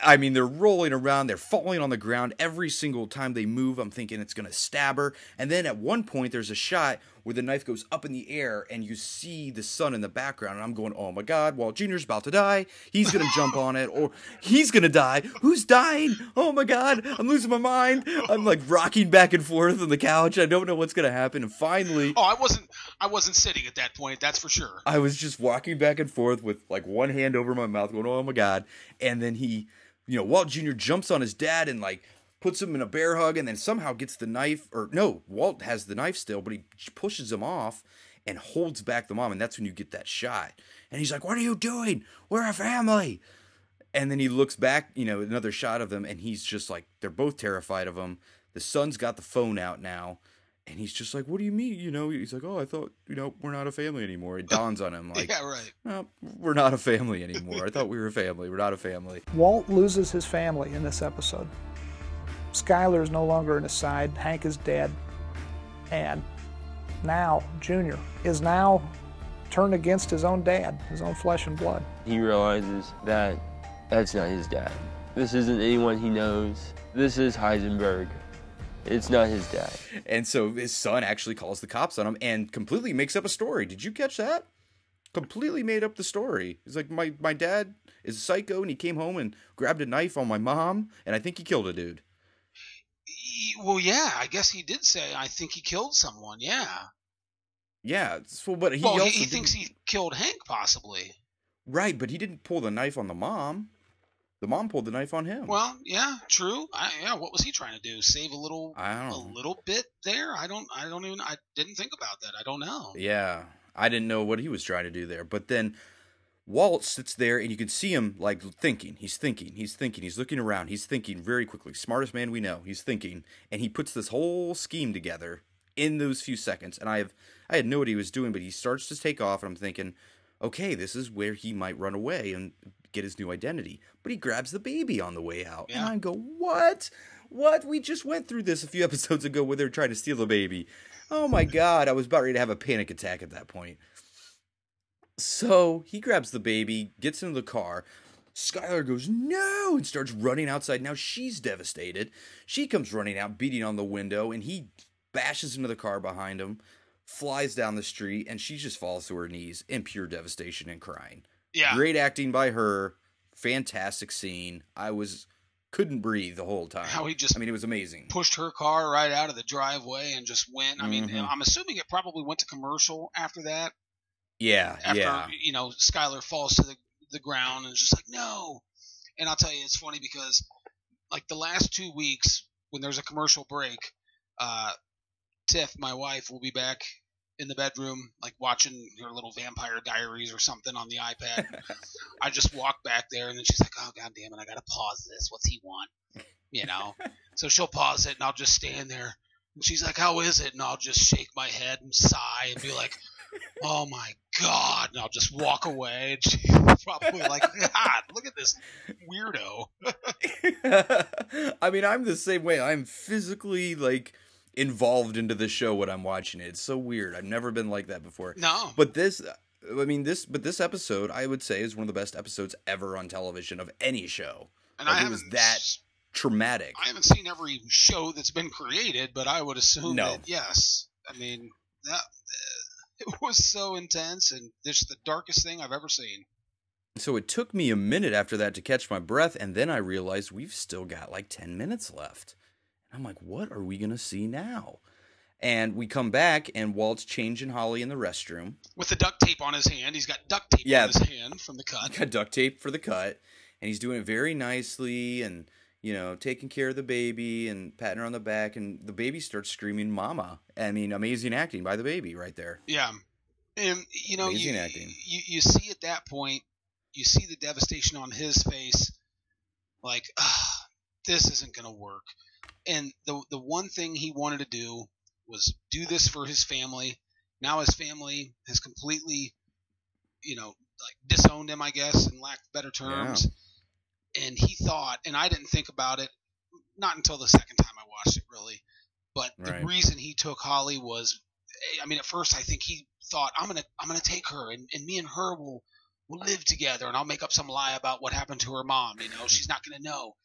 I mean, they're rolling around, they're falling on the ground every single time they move. I'm thinking it's going to stab her. And then at one point, there's a shot where the knife goes up in the air and you see the sun in the background. And I'm going, oh my God, Walt Jr.'s about to die. He's going to jump on it or he's going to die. Who's dying? Oh my God, I'm losing my mind. I'm like rocking back and forth on the couch. I don't know what's going to happen. And finally, Oh, I wasn't, I wasn't sitting at that point. That's for sure. I was just walking back and forth with like one hand over my mouth, going, "Oh my god!" And then he, you know, Walt Jr. jumps on his dad and like puts him in a bear hug, and then somehow gets the knife. Or no, Walt has the knife still, but he pushes him off and holds back the mom, and that's when you get that shot. And he's like, "What are you doing? We're a family." And then he looks back, you know, another shot of them, and he's just like, they're both terrified of him. The son's got the phone out now, and he's just like, "What do you mean?" You know, he's like, "Oh, I thought, you know, we're not a family anymore." It dawns on him like, yeah, right. "No, we're not a family anymore. I thought we were a family. We're not a family." Walt loses his family in this episode. Skyler is no longer in his side. Hank is dead. And now Junior is now turned against his own dad, his own flesh and blood. He realizes that that's not his dad. This isn't anyone he knows. This is Heisenberg. It's not his dad. And so his son actually calls the cops on him and completely makes up a story. Did you catch that? Completely made up the story. He's like, my my dad is a psycho, and he came home and grabbed a knife on my mom, and I think he killed a dude. He- well, yeah, I guess he did say, I think he killed someone. Yeah. Yeah, so but he well, he, he thinks he killed Hank, possibly. right, but he didn't pull the knife on the mom. The mom pulled the knife on him. Well, yeah, true. I, yeah, what was he trying to do? Save a little, I don't a little bit there. I don't, I don't even, I didn't think about that. I don't know. Yeah, I didn't know what he was trying to do there. But then Walt sits there and you can see him like thinking. He's thinking. He's thinking. He's looking around. He's thinking very quickly. Smartest man we know. He's thinking. And he puts this whole scheme together in those few seconds. And I have I had no idea what he was doing, but he starts to take off and I'm thinking, okay, this is where he might run away and get his new identity. But he grabs the baby on the way out. And I go, What? What? We just went through this a few episodes ago where they were trying to steal the baby. Oh my god, I was about ready to have a panic attack at that point. So he grabs the baby, gets into the car. Skyler goes, no, and starts running outside. Now she's devastated. She comes running out, beating on the window, and he bashes into the car behind him, flies down the street, and she just falls to her knees in pure devastation and crying. Yeah. Great acting by her. Fantastic scene. I was couldn't breathe the whole time. How he just I mean, it was amazing. Pushed her car right out of the driveway and just went. I mean, Mhm. I'm assuming it probably went to commercial after that. Yeah, After yeah. you know, Skyler falls to the the ground and is just like no. And I'll tell you, it's funny because like the last two weeks when there's a commercial break, uh, Tiff, my wife, will be back in the bedroom, like watching her little Vampire Diaries or something on the iPad. I just walk back there, and then she's like, "Oh god damn it, I gotta pause this. What's he want?" You know. so she'll pause it, and I'll just stand there. And she's like, "How is it?" And I'll just shake my head and sigh and be like, "Oh my god!" And I'll just walk away. And she's probably like, "God, look at this weirdo." I mean, I'm the same way. I'm physically like involved into the show when I'm watching it. It's so weird. I've never been like that before. No. But this uh, I mean this but this episode I would say is one of the best episodes ever on television of any show. And Like, I it was that traumatic. I haven't seen every show that's been created, but I would assume No. that yes. I mean, that it was so intense and this the darkest thing I've ever seen. So it took me a minute after that to catch my breath and then I realized we've still got like 10 minutes left. I'm like, what are we gonna see now? And we come back, and Walt's changing Holly in the restroom. With the duct tape on his hand, he's got duct tape Yeah. on his hand from the cut. got duct tape for the cut, and he's doing it very nicely, and you know, taking care of the baby and patting her on the back, and the baby starts screaming, "Mama!" I mean, amazing acting by the baby right there. Yeah, and you know, Amazing you, acting. you you see at that point, you see the devastation on his face, like, this isn't gonna work. And the the one thing he wanted to do was do this for his family. Now his family has completely, you know, like disowned him, I guess, in lack of better terms. And he thought, and I didn't think about it, not until the second time I watched it, really. But the reason he took Holly was, I mean, at first I think he thought, I'm gonna, I'm gonna take her, and, and me and her will, will live together, and I'll make up some lie about what happened to her mom. You know, she's not gonna know.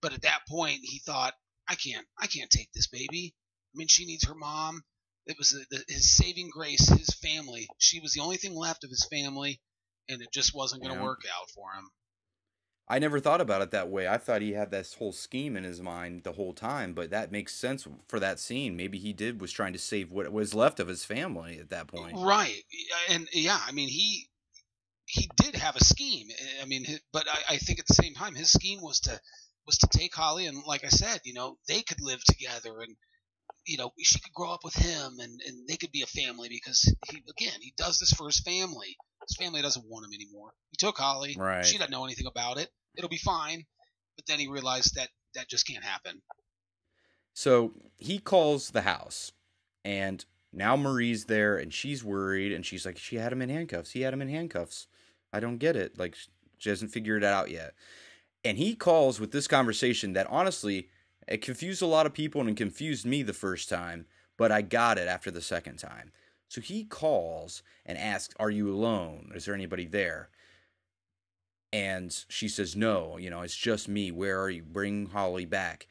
But at that point, he thought, I can't, I can't take this baby. I mean, she needs her mom. It was the, the, his saving grace, his family. She was the only thing left of his family, and it just wasn't going to Yeah. work out for him. I never thought about it that way. I thought he had this whole scheme in his mind the whole time, but that makes sense for that scene. Maybe he did was trying to save what was left of his family at that point. Right, and yeah, I mean he he did have a scheme. I mean, but I, I think at the same time his scheme was to was to take Holly and, like I said, you know, they could live together and you know she could grow up with him and and they could be a family because he again he does this for his family. His family doesn't want him anymore. He took Holly. Right. She doesn't know anything about it. It'll be fine. But then he realized that that just can't happen. So he calls the house, and now Marie's there, and she's worried, and she's like, "She had him in handcuffs. He had him in handcuffs. I don't get it. Like she hasn't figured it out yet." And he calls with this conversation that honestly it confused a lot of people and it confused me the first time, but I got it after the second time. So he calls and asks, "Are you alone? Is there anybody there?" And she says, "No. You know, it's just me. Where are you? Bring Holly back."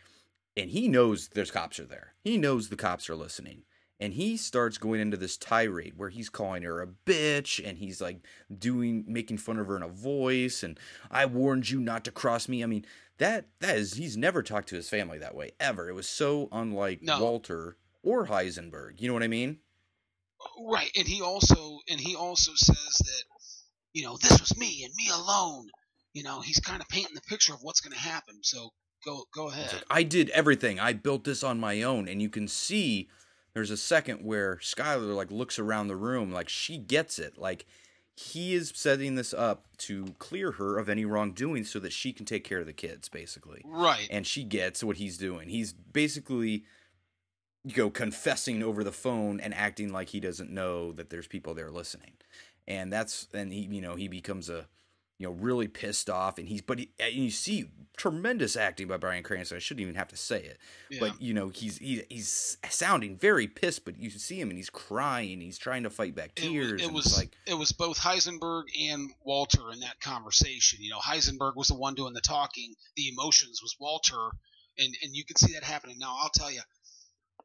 and he knows there's cops are there. He knows the cops are listening. And he starts going into this tirade where he's calling her a bitch and he's like doing making fun of her in a voice and I warned you not to cross me. I mean, that that is he's never talked to his family that way ever. It was so unlike No. Walter or Heisenberg. You know what I mean? Right, and he also and he also says that you know this was me and me alone. You know, he's kind of painting the picture of what's going to happen. So go go ahead. I did everything. I built this on my own. And you can see there's a second where Skyler like looks around the room like she gets it. Like he is setting this up to clear her of any wrongdoing so that she can take care of the kids, basically. Right. And she gets what he's doing. He's basically you know confessing over the phone and acting like he doesn't know that there's people there listening. And that's and he you know he becomes a you know really pissed off and he's but he, and you see tremendous acting by Bryan Cranston. I shouldn't even have to say it. Yeah. But you know he's he, he's sounding very pissed but you see him and he's crying, he's trying to fight back tears was- it was like it was both Heisenberg and Walter in that conversation. You know, Heisenberg was the one doing the talking. The emotions was Walter, and and you could see that happening. Now I'll tell you,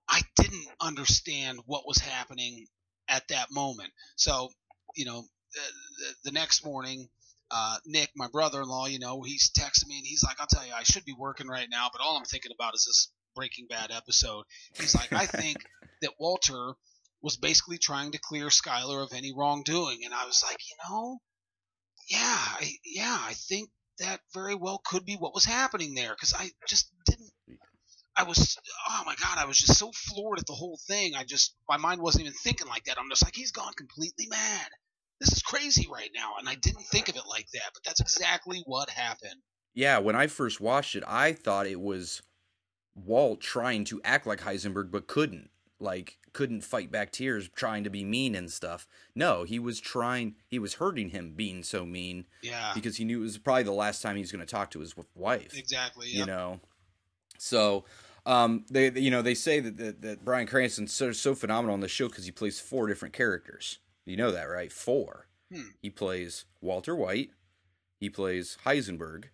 I didn't understand what was happening at that moment. So you know, the, the, next morning. Uh, Nick, my brother-in-law, you know, he's texting me and he's like, "I'll tell you, I should be working right now, but all I'm thinking about is this Breaking Bad episode." He's like, "I think that Walter was basically trying to clear Skyler of any wrongdoing. And I was like, you know, yeah, I, yeah, I think that very well could be what was happening there because I just didn't. I was, oh my god, I was just so floored at the whole thing. I just, my mind wasn't even thinking like that. I'm just like, he's gone completely mad. This is crazy right now, and I didn't think of it like that, but that's exactly what happened. yeah, when I first watched it, I thought it was Walt trying to act like Heisenberg but couldn't. Like couldn't fight back tears trying to be mean and stuff. No, he was trying he was hurting him being so mean Yeah, because he knew it was probably the last time he was going to talk to his wife. exactly. you know. So, um, they they- you know they say that that, that Bryan Cranston's so so phenomenal on the show because he plays four different characters. You know that, right? Four. Hmm. He plays Walter White. He plays Heisenberg.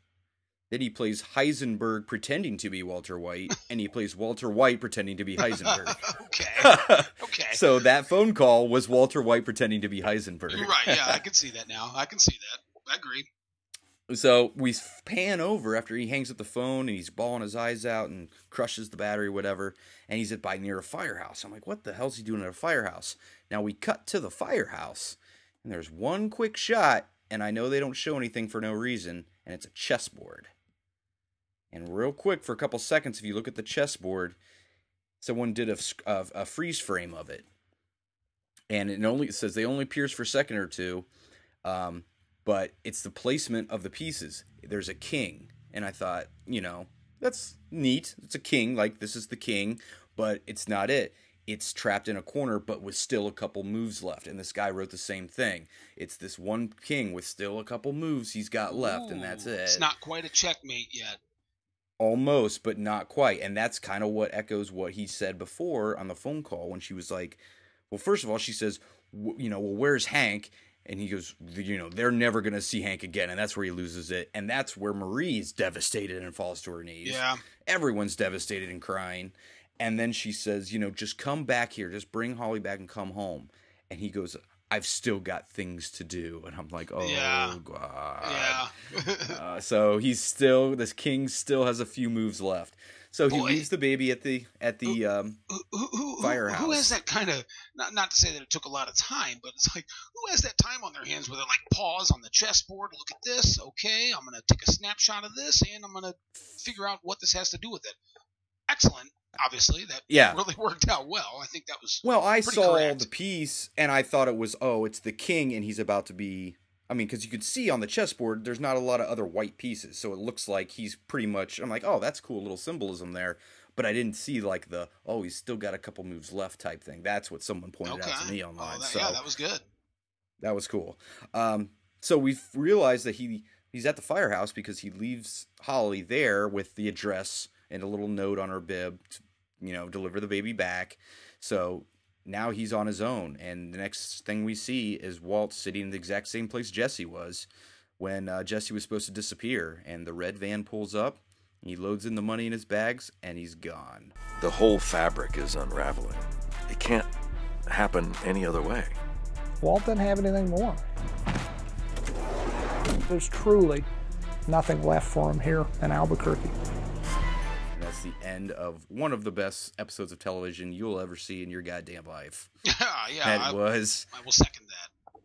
Then he plays Heisenberg pretending to be Walter White, and he plays Walter White pretending to be Heisenberg. okay. Okay. so that phone call was Walter White pretending to be Heisenberg. You're right. Yeah, I can see that now. I can see that. I agree. So we pan over after he hangs up the phone and he's bawling his eyes out and crushes the battery, whatever. And he's at by near a firehouse. I'm like, what the hell's he doing at a firehouse? Now we cut to the firehouse, and there's one quick shot, and I know they don't show anything for no reason, and it's a chessboard. And real quick, for a couple seconds, if you look at the chessboard, someone did a, a, a freeze frame of it, and it only it says they only appears for a second or two. Um, but it's the placement of the pieces. There's a king, and I thought, you know, that's neat. It's a king, like this is the king, but it's not it. It's trapped in a corner, but with still a couple moves left. And this guy wrote the same thing. It's this one king with still a couple moves he's got left, Ooh, and that's it. It's not quite a checkmate yet. Almost, but not quite. And that's kind of what echoes what he said before on the phone call when she was like, well, first of all, she says, you know, well, where's Hank? And he goes, you know, they're never going to see Hank again. And that's where he loses it. And that's where Marie's devastated and falls to her knees. Yeah. Everyone's devastated and crying. And then she says, you know, just come back here. Just bring Holly back and come home. And he goes, I've still got things to do. And I'm like, oh, Yeah. God. Yeah. uh, so he's still, this king still has a few moves left. So he Boy. leaves the baby at the at the um, who, who, who- firehouse. Who has that kind of not not to say that it took a lot of time, but it's like who has that time on their hands where they're like pause on the chessboard, look at this, okay, I'm gonna take a snapshot of this, and I'm gonna figure out what this has to do with it. Excellent, obviously that Yeah. really worked out well. I think that was Well, I saw correct. the piece and I thought it was oh, it's the king and he's about to be. I mean, because you could see on the chessboard, there's not a lot of other white pieces, so it looks like he's pretty much. I'm like, oh, that's cool, little symbolism there. But I didn't see like the oh, he's still got a couple moves left type thing. That's what someone pointed out to me online. Oh, that, so yeah, that was good. that was cool. Um, so we realized that he he's at the firehouse because he leaves Holly there with the address and a little note on her bib, to, you know, deliver the baby back. So now he's on his own, and the next thing we see is Walt sitting in the exact same place Jesse was when uh, Jesse was supposed to disappear, and the red van pulls up. He loads in the money in his bags, and he's gone. The whole fabric is unraveling. It can't happen any other way. Walt doesn't have anything more. There's truly nothing left for him here in Albuquerque. That's the end of one of the best episodes of television you'll ever see in your goddamn life. yeah, yeah, that I, was. I will second that.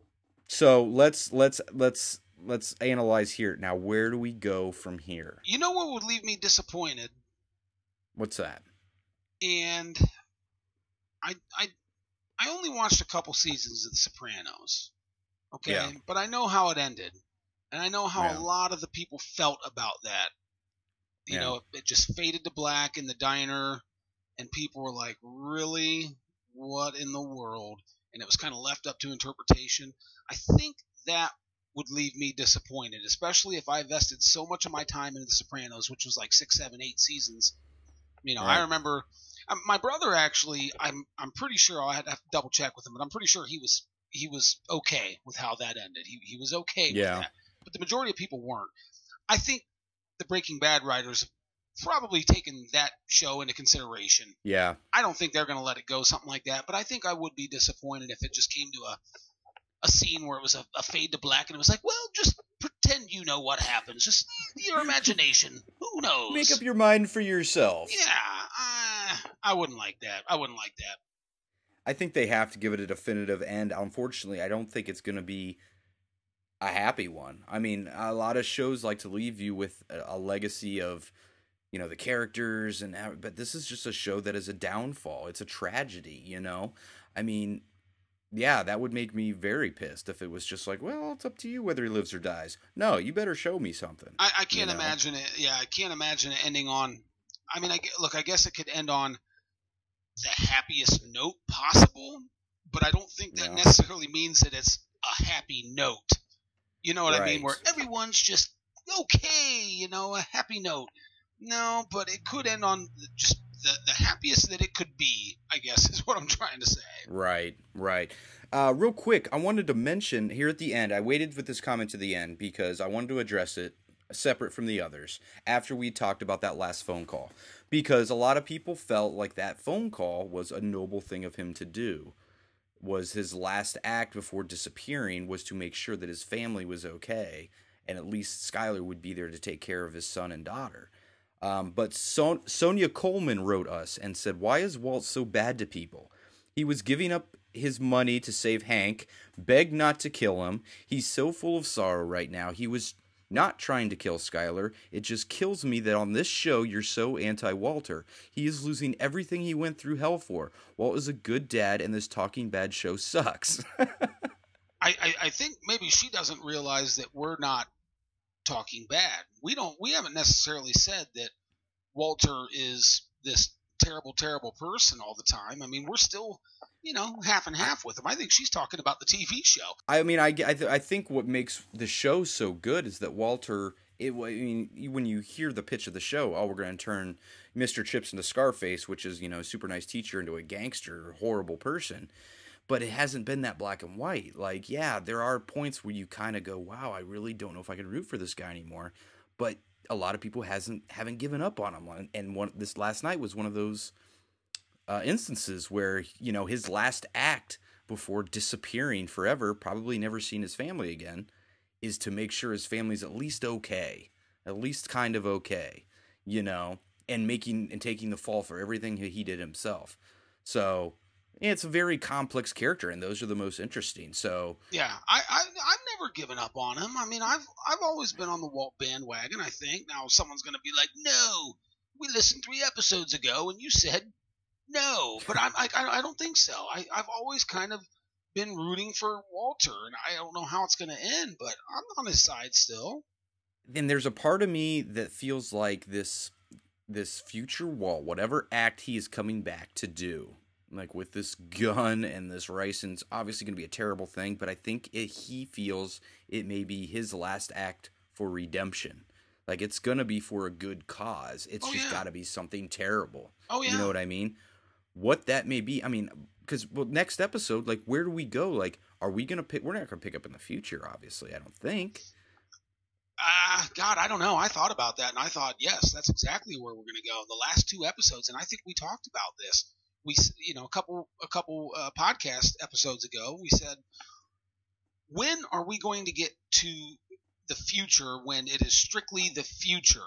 So let's let's let's let's analyze here. Now, where do we go from here? You know what would leave me disappointed, What's that? and I I I only watched a couple seasons of The Sopranos. Okay, Yeah. but I know how it ended, and I know how Yeah. a lot of the people felt about that. You Yeah. know, it just faded to black in the diner, and people were like, "Really? What in the world?" And it was kind of left up to interpretation. I think that would leave me disappointed, especially if I invested so much of my time into The Sopranos, which was like six, seven, eight seasons. You know, I remember um, my brother actually. I'm I'm pretty sure I had to to double check with him, but I'm pretty sure he was he was okay with how that ended. He he was okay Yeah. with that, but the majority of people weren't. I think the Breaking Bad writers have probably taken that show into consideration. Yeah, I don't think they're going to let it go something like that, but I think I would be disappointed if it just came to a a scene where it was a, a fade to black and it was like, well, just pretend you know what happens. Just your imagination. Who knows? make up your mind for yourself. Yeah, I, I wouldn't like that. I wouldn't like that. I think they have to give it a definitive end. Unfortunately, I don't think it's going to be a happy one. I mean, a lot of shows like to leave you with a, a legacy of, you know, the characters and how, but this is just a show that is a downfall. It's a tragedy, you know. I mean, yeah, that would make me very pissed if it was just like, well, it's up to you whether he lives or dies. No, you better show me something. I, I can't You know? imagine it. Yeah, I can't imagine it ending on. I mean, I look. I guess it could end on the happiest note possible, but I don't think that Yeah. necessarily means that it's a happy note. You know what I mean? Where everyone's just okay. You know, a happy note. No, but it could end on just the, the happiest that it could be. I guess is what I'm trying to say. Right, right. Uh, real quick, I wanted to mention here at the end. I waited with this comment to the end because I wanted to address it separate from the others after we talked about that last phone call. Because a lot of people felt like that phone call was a noble thing of him to do. Was his last act before disappearing was to make sure that his family was okay and at least Skyler would be there to take care of his son and daughter. Um, but Son- Sonia Coleman wrote us and said, Why is Walt so bad to people? He was giving up his money to save Hank, begged not to kill him. He's so full of sorrow right now. He was not trying to kill Skyler. It just kills me that on this show you're so anti Walter. He is losing everything he went through hell for. Walt is a good dad, and this Talking Bad show sucks. I, I, I think maybe she doesn't realize that we're not talking bad. We don't. We haven't necessarily said that Walter is this terrible, terrible person all the time. I mean, we're still, you know, half and half with him. I think she's talking about the TV show. I mean, I, I, th- I think what makes the show so good is that Walter. It, I mean, when you hear the pitch of the show, oh, we're going to turn Mr. Chips into Scarface, which is you know, a super nice teacher, into a gangster, horrible person. But it hasn't been that black and white. Like, yeah, there are points where you kind of go, "Wow, I really don't know if I can root for this guy anymore." But a lot of people hasn't haven't given up on him. And one this last night was one of those uh, instances where you know his last act before disappearing forever, probably never seeing his family again, is to make sure his family's at least okay, at least kind of okay, you know, and making and taking the fall for everything he did himself. So it's a very complex character, and those are the most interesting. So yeah, I, I I've never given up on him. I mean, I've I've always been on the Walt bandwagon. I think now someone's going to be like, no, we listened three episodes ago, and you said no, but I'm I I don't think so. I I've always kind of been rooting for Walter, and I don't know how it's going to end, but I'm on his side still. Then there's a part of me that feels like this this future Walt, whatever act he is coming back to do, like with this gun and this ricin it's obviously going to be a terrible thing but i think it, he feels it may be his last act for redemption like it's going to be for a good cause it's Oh, just yeah. got to be something terrible Oh, yeah, you know what i mean what that may be i mean because well next episode like where do we go like are we to pick we're not to pick up in the future obviously i don't think Ah, God, I don't know. I thought about that, and I thought, yes, that's exactly where we're to go. The last two episodes, and I think we talked about this. We, you know, a couple, a couple uh, podcast episodes ago, we said, when are we going to get to the future when it is strictly the future?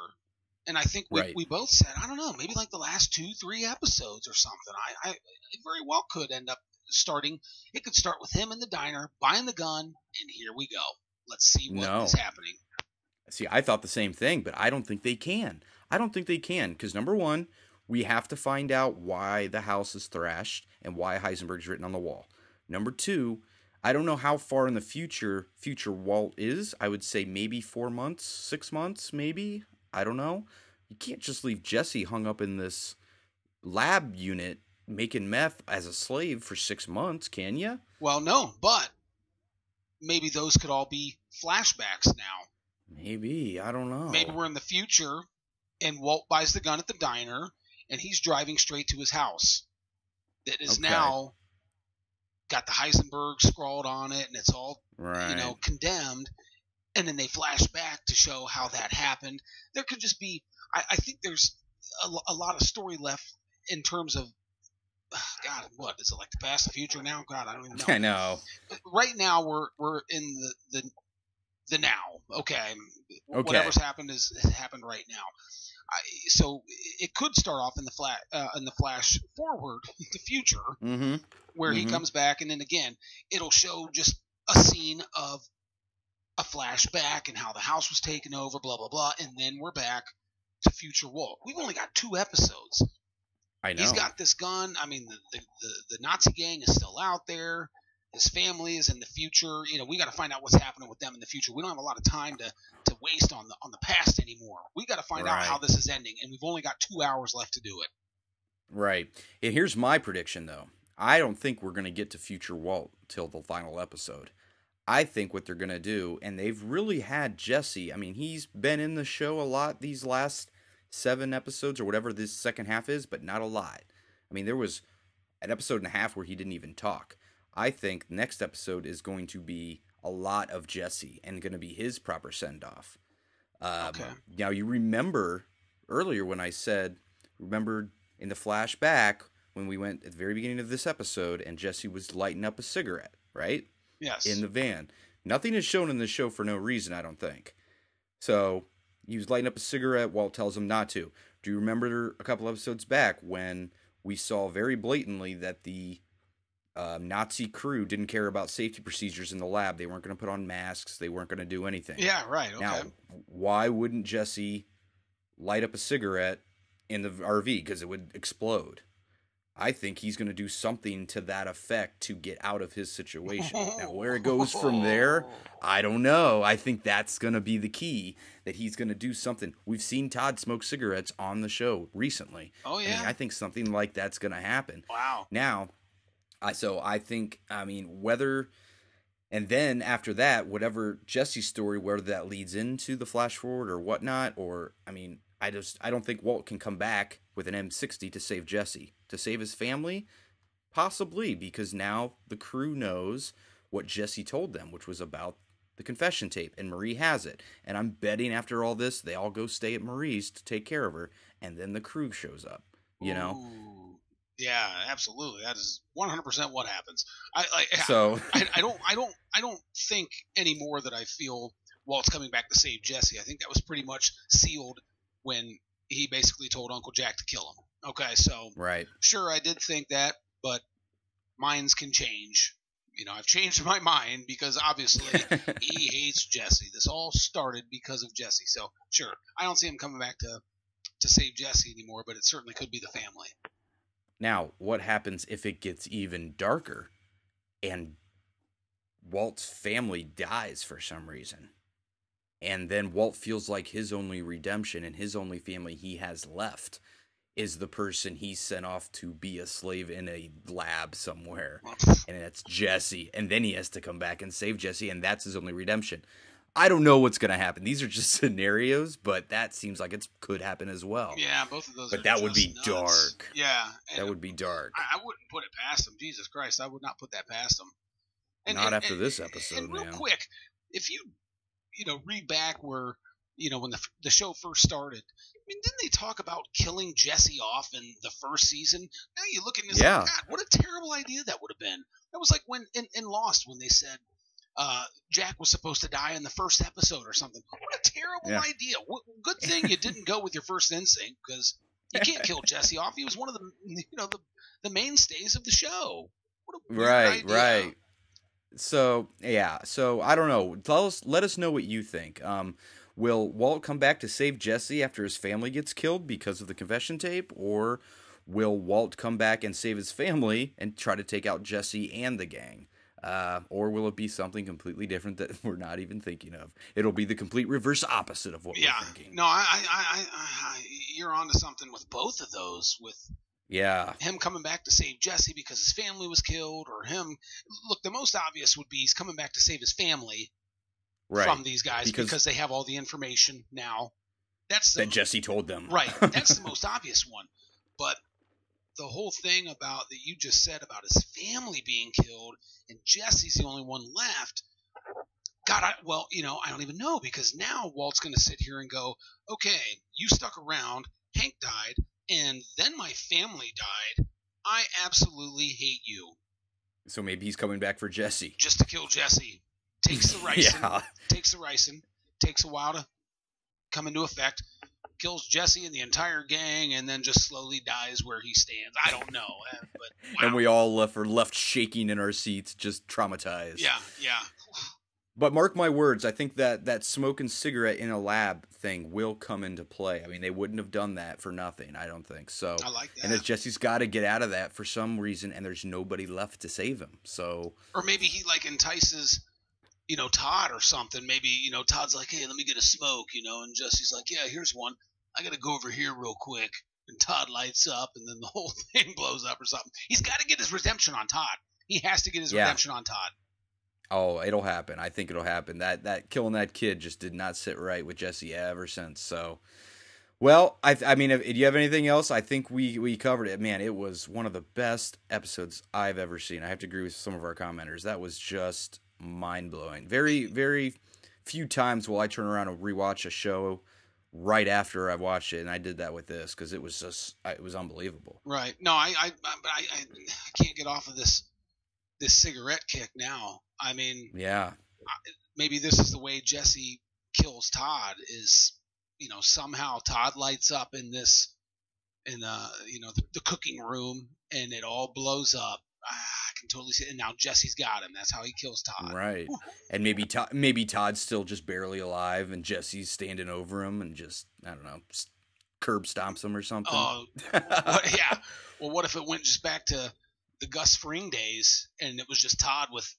And I think we, Right. we both said, I don't know, maybe like the last two, three episodes or something. I, I it very well could end up starting. It could start with him in the diner buying the gun, and here we go. Let's see what is No. happening. See, I thought the same thing, but I don't think they can. I don't think they can because number one, we have to find out why the house is thrashed and why Heisenberg's written on the wall. Number two, I don't know how far in the future future Walt is. I would say maybe four months, six months, maybe. I don't know. You can't just leave Jesse hung up in this lab unit making meth as a slave for six months, can you? Well, no, but maybe those could all be flashbacks now. Maybe. I don't know. Maybe we're in the future and Walt buys the gun at the diner and he's driving straight to his house that is Okay. now got the Heisenberg scrawled on it and it's all right. you know condemned and then they flash back to show how that happened. There could just be I, I think there's a, a lot of story left in terms of God, what is it like the past, the future now? God, I don't even know I know. right now we're we're in the the, the now. Okay. Okay. Whatever's happened is has happened right now. I, so it could start off in the flash uh, in the flash forward, the future, Mm-hmm. where he Mhm. comes back, and then again it'll show just a scene of a flashback and how the house was taken over, blah blah blah, and then we're back to future Walt. We've only got two episodes. I know. He's got this gun. I mean, the, the, the, the Nazi gang is still out there. His family is in the future. You know, we got to find out what's happening with them in the future. We don't have a lot of time to, to waste on the on the past anymore. We got to find out how this is ending, and we've only got two hours left to do it. Right. And here's my prediction, though. I don't think we're going to get to future Walt till the final episode. I think what they're going to do, and they've really had Jesse. I mean, he's been in the show a lot these last seven episodes or whatever this second half is, but not a lot. I mean, there was an episode and a half where he didn't even talk. I think next episode is going to be a lot of Jesse and going to be his proper send off. Um, Okay. Now, you remember earlier when I said, remember in the flashback when we went at the very beginning of this episode and Jesse was lighting up a cigarette, right? Yes. In the van. Nothing is shown in the show for no reason, I don't think. So he was lighting up a cigarette. Walt tells him not to. Do you remember a couple episodes back when we saw very blatantly that the uh, Nazi crew didn't care about safety procedures in the lab? They weren't going to put on masks. They weren't going to do anything. Yeah, right. Okay. Now, why wouldn't Jesse light up a cigarette in the RV? Because it would explode. I think he's going to do something to that effect to get out of his situation. now, where it goes from there, I don't know. I think that's going to be the key that he's going to do something. We've seen Todd smoke cigarettes on the show recently. Oh, and yeah. I think something like that's going to happen. Wow. Now, I so I think I mean whether and then after that, whatever Jesse's story, whether that leads into the flash forward or whatnot, or I mean, I just I don't think Walt can come back with an M60 to save Jesse to save his family, possibly because now the crew knows what Jesse told them, which was about the confession tape, and Marie has it. And I'm betting after all this, they all go stay at Marie's to take care of her, and then the crew shows up. You know, Ooh. Yeah, absolutely. That is 100% what happens. I like. So- I, I don't. I don't. I don't think anymore that I feel Walt's coming back to save Jesse. I think that was pretty much sealed when he basically told Uncle Jack to kill him. Okay, so right. sure, I did think that, but minds can change. You know, I've changed my mind because obviously he hates Jesse. This all started because of Jesse. So sure, I don't see him coming back to to save Jesse anymore, but it certainly could be the family. Now, what happens if it gets even darker and Walt's family dies for some reason? And then Walt feels like his only redemption and his only family he has left is the person he sent off to be a slave in a lab somewhere. And that's Jesse. And then he has to come back and save Jesse, and that's his only redemption. I don't know what's going to happen. These are just scenarios, but that seems like it could happen as well. Yeah, both of those. But that would be nuts. dark. Yeah, That would be dark. I, I wouldn't put it past him. Jesus Christ, I would not put that past him. And, Not and- after and- this episode, and real man. quick, if you you know read back where you know when the the show first started, I mean, didn't they talk about killing Jesse off in the first season? Now you look at it's Yeah. like, God, what a terrible idea that would have been. That was like when in, in Lost when they said. Uh, Jack was supposed to die in the first episode or something. What a terrible Yeah. idea! What, good thing you didn't go with your first instinct because you can't kill Jesse off. He was one of the you know the the mainstays of the show. What a weird right idea. right so yeah so i don't know tell us let us know what you think um will walt come back to save jesse after his family gets killed because of the confession tape or will walt come back and save his family and try to take out jesse and the gang uh, or will it be something completely different that we're not even thinking of? It'll be the complete reverse opposite of what Yeah, we're thinking. no, I, I, I, I, I, you're onto something with both of those. With Yeah, him coming back to save Jesse because his family was killed, or him. Look, the most obvious would be he's coming back to save his family right. from these guys Because- because, they have all the information now. That's the that Jesse told them. right. That's the most obvious one. But the whole thing about that you just said about his family being killed and Jesse's the only one left. God, I, well, you know, I don't even know because now Walt's going to sit here and go, okay, you stuck around, Hank died, and then my family died. I absolutely hate you. So maybe he's coming back for Jesse. Just to kill Jesse. Takes the ricin, Yeah. takes the ricin, takes a while to come into effect, kills Jesse and the entire gang, and then just slowly dies where he stands. I don't know, eh, but And we all left are left shaking in our seats, just traumatized. yeah, yeah. But mark my words, I think that that smoking cigarette in a lab thing will come into play. I mean, they wouldn't have done that for nothing. I don't think so. I like And that Jesse's got to get out of that for some reason, and there's nobody left to save him. So Or maybe he like entices, you know, Todd or something. Maybe you know Todd's like, hey, let me get a smoke, you know, and Jesse's like, yeah, here's one. I gotta go over here real quick. And Todd lights up, and then the whole thing blows up or something. He's got to get his redemption on Todd. He has to get his Yeah. redemption on Todd. Oh, it'll happen. I think it'll happen. That that killing that kid just did not sit right with Jesse ever since. So, well, I I mean, if, do you have anything else? I think we we covered it. Man, it was one of the best episodes I've ever seen. I have to agree with some of our commenters. That was just mind blowing. Very very few times will I turn around and rewatch a show right after I watched it, and I did that with this because it was just it was unbelievable. Right. No, I, I, I I can't get off of this, this cigarette kick now. I mean, Yeah. maybe this is the way Jesse kills Todd is, you know, somehow Todd lights up in this, in uh, you know, the, the cooking room, and it all blows up. Ah, I can totally see it. And now Jesse's got him. That's how he kills Todd. Right. And maybe Todd, maybe Todd's still just barely alive, and Jesse's standing over him and just I don't know, curb stomps him or something. Oh, what, yeah. Well, what if it went just back to the Gus Fring days, and it was just Todd with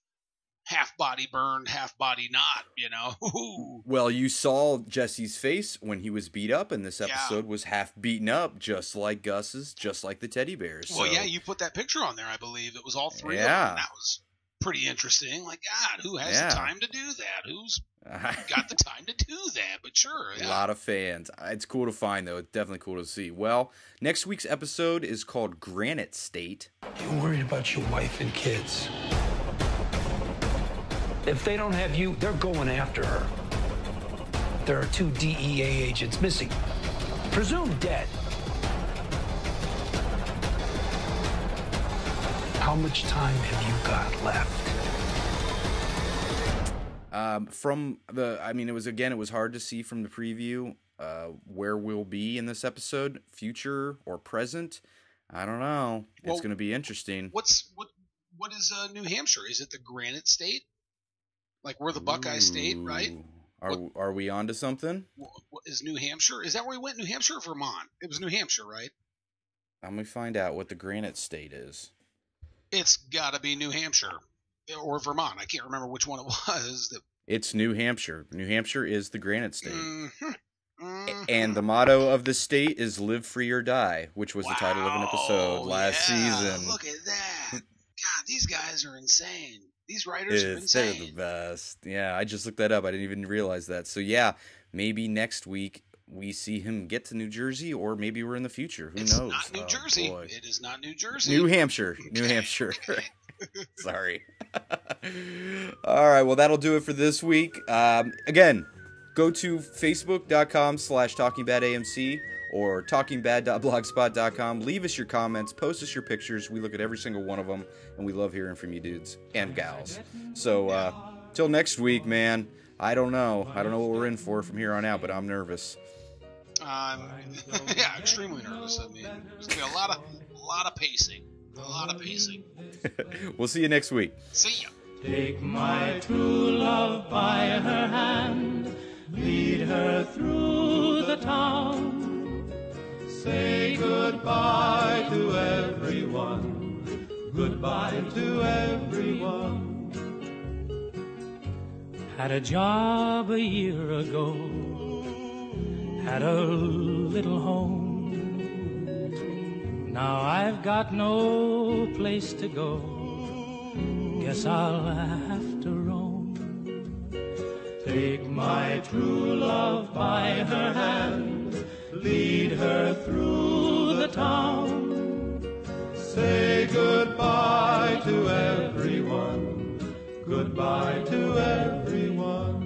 half body burned, half body not? You know. Well, you saw Jesse's face when he was beat up, and this episode was half beaten up, just like Gus's, just like the teddy bears. Well, so- yeah, you put that picture on there, I believe. It was all three of them. That was pretty interesting. Like, God, who has Yeah. the time to do that? Who's got the time to do that? But sure, A lot of fans. It's cool to find, though. It's definitely cool to see. Well, next week's episode is called Granite State. You're worried about your wife and kids. If they don't have you, they're going after her. There are two DEA agents missing, presumed dead. How much time have you got left? Um, from the, I mean, it was again, it was hard to see from the preview uh, where we'll be in this episode, future or present. I don't know. Well, it's going to be interesting. What's what? What is uh, New Hampshire? Is it the Granite State? Like we're the Buckeye State, right? Ooh. Are are we on to something? What, what is New Hampshire? Is that where we went? New Hampshire or Vermont? It was New Hampshire, right? Let me find out what the Granite State is. It's got to be New Hampshire or Vermont. I can't remember which one it was. That It's New Hampshire. New Hampshire is the Granite State. Mhm. And the motto of the state is "Live Free or Die," which was the title of an episode last yeah, season. Look at that. God, these guys are insane. These writers are It's- they're insane. the best. Yeah, I just looked that up. I didn't even realize that. So yeah, maybe next week we see him get to New Jersey, or maybe we're in the future. Who It's knows? not New Oh, Jersey. boy. It is not New Jersey. New Hampshire. New Hampshire. Sorry. All right. Well, that'll do it for this week. Um, again, go to facebook.com slash talkingbadamc or talkingbad.blogspot.com. Leave us your comments. Post us your pictures. We look at every single one of them, and we love hearing from you dudes and gals. So, uh, till next week, man. I don't know. I don't know what we're in for from here on out, but I'm nervous. Um, yeah, extremely nervous. I mean, there's gonna be a lot of, a lot of pacing, a lot of pacing. we'll see you next week. See ya. Take my true love by her hand, lead her through the town. Say goodbye to everyone, goodbye to everyone. Had a job a year ago, had a little home. Now I've got no place to go. Guess I'll have to roam. Take my true love by her hand, lead her through the town. Say goodbye to everyone, goodbye to everyone.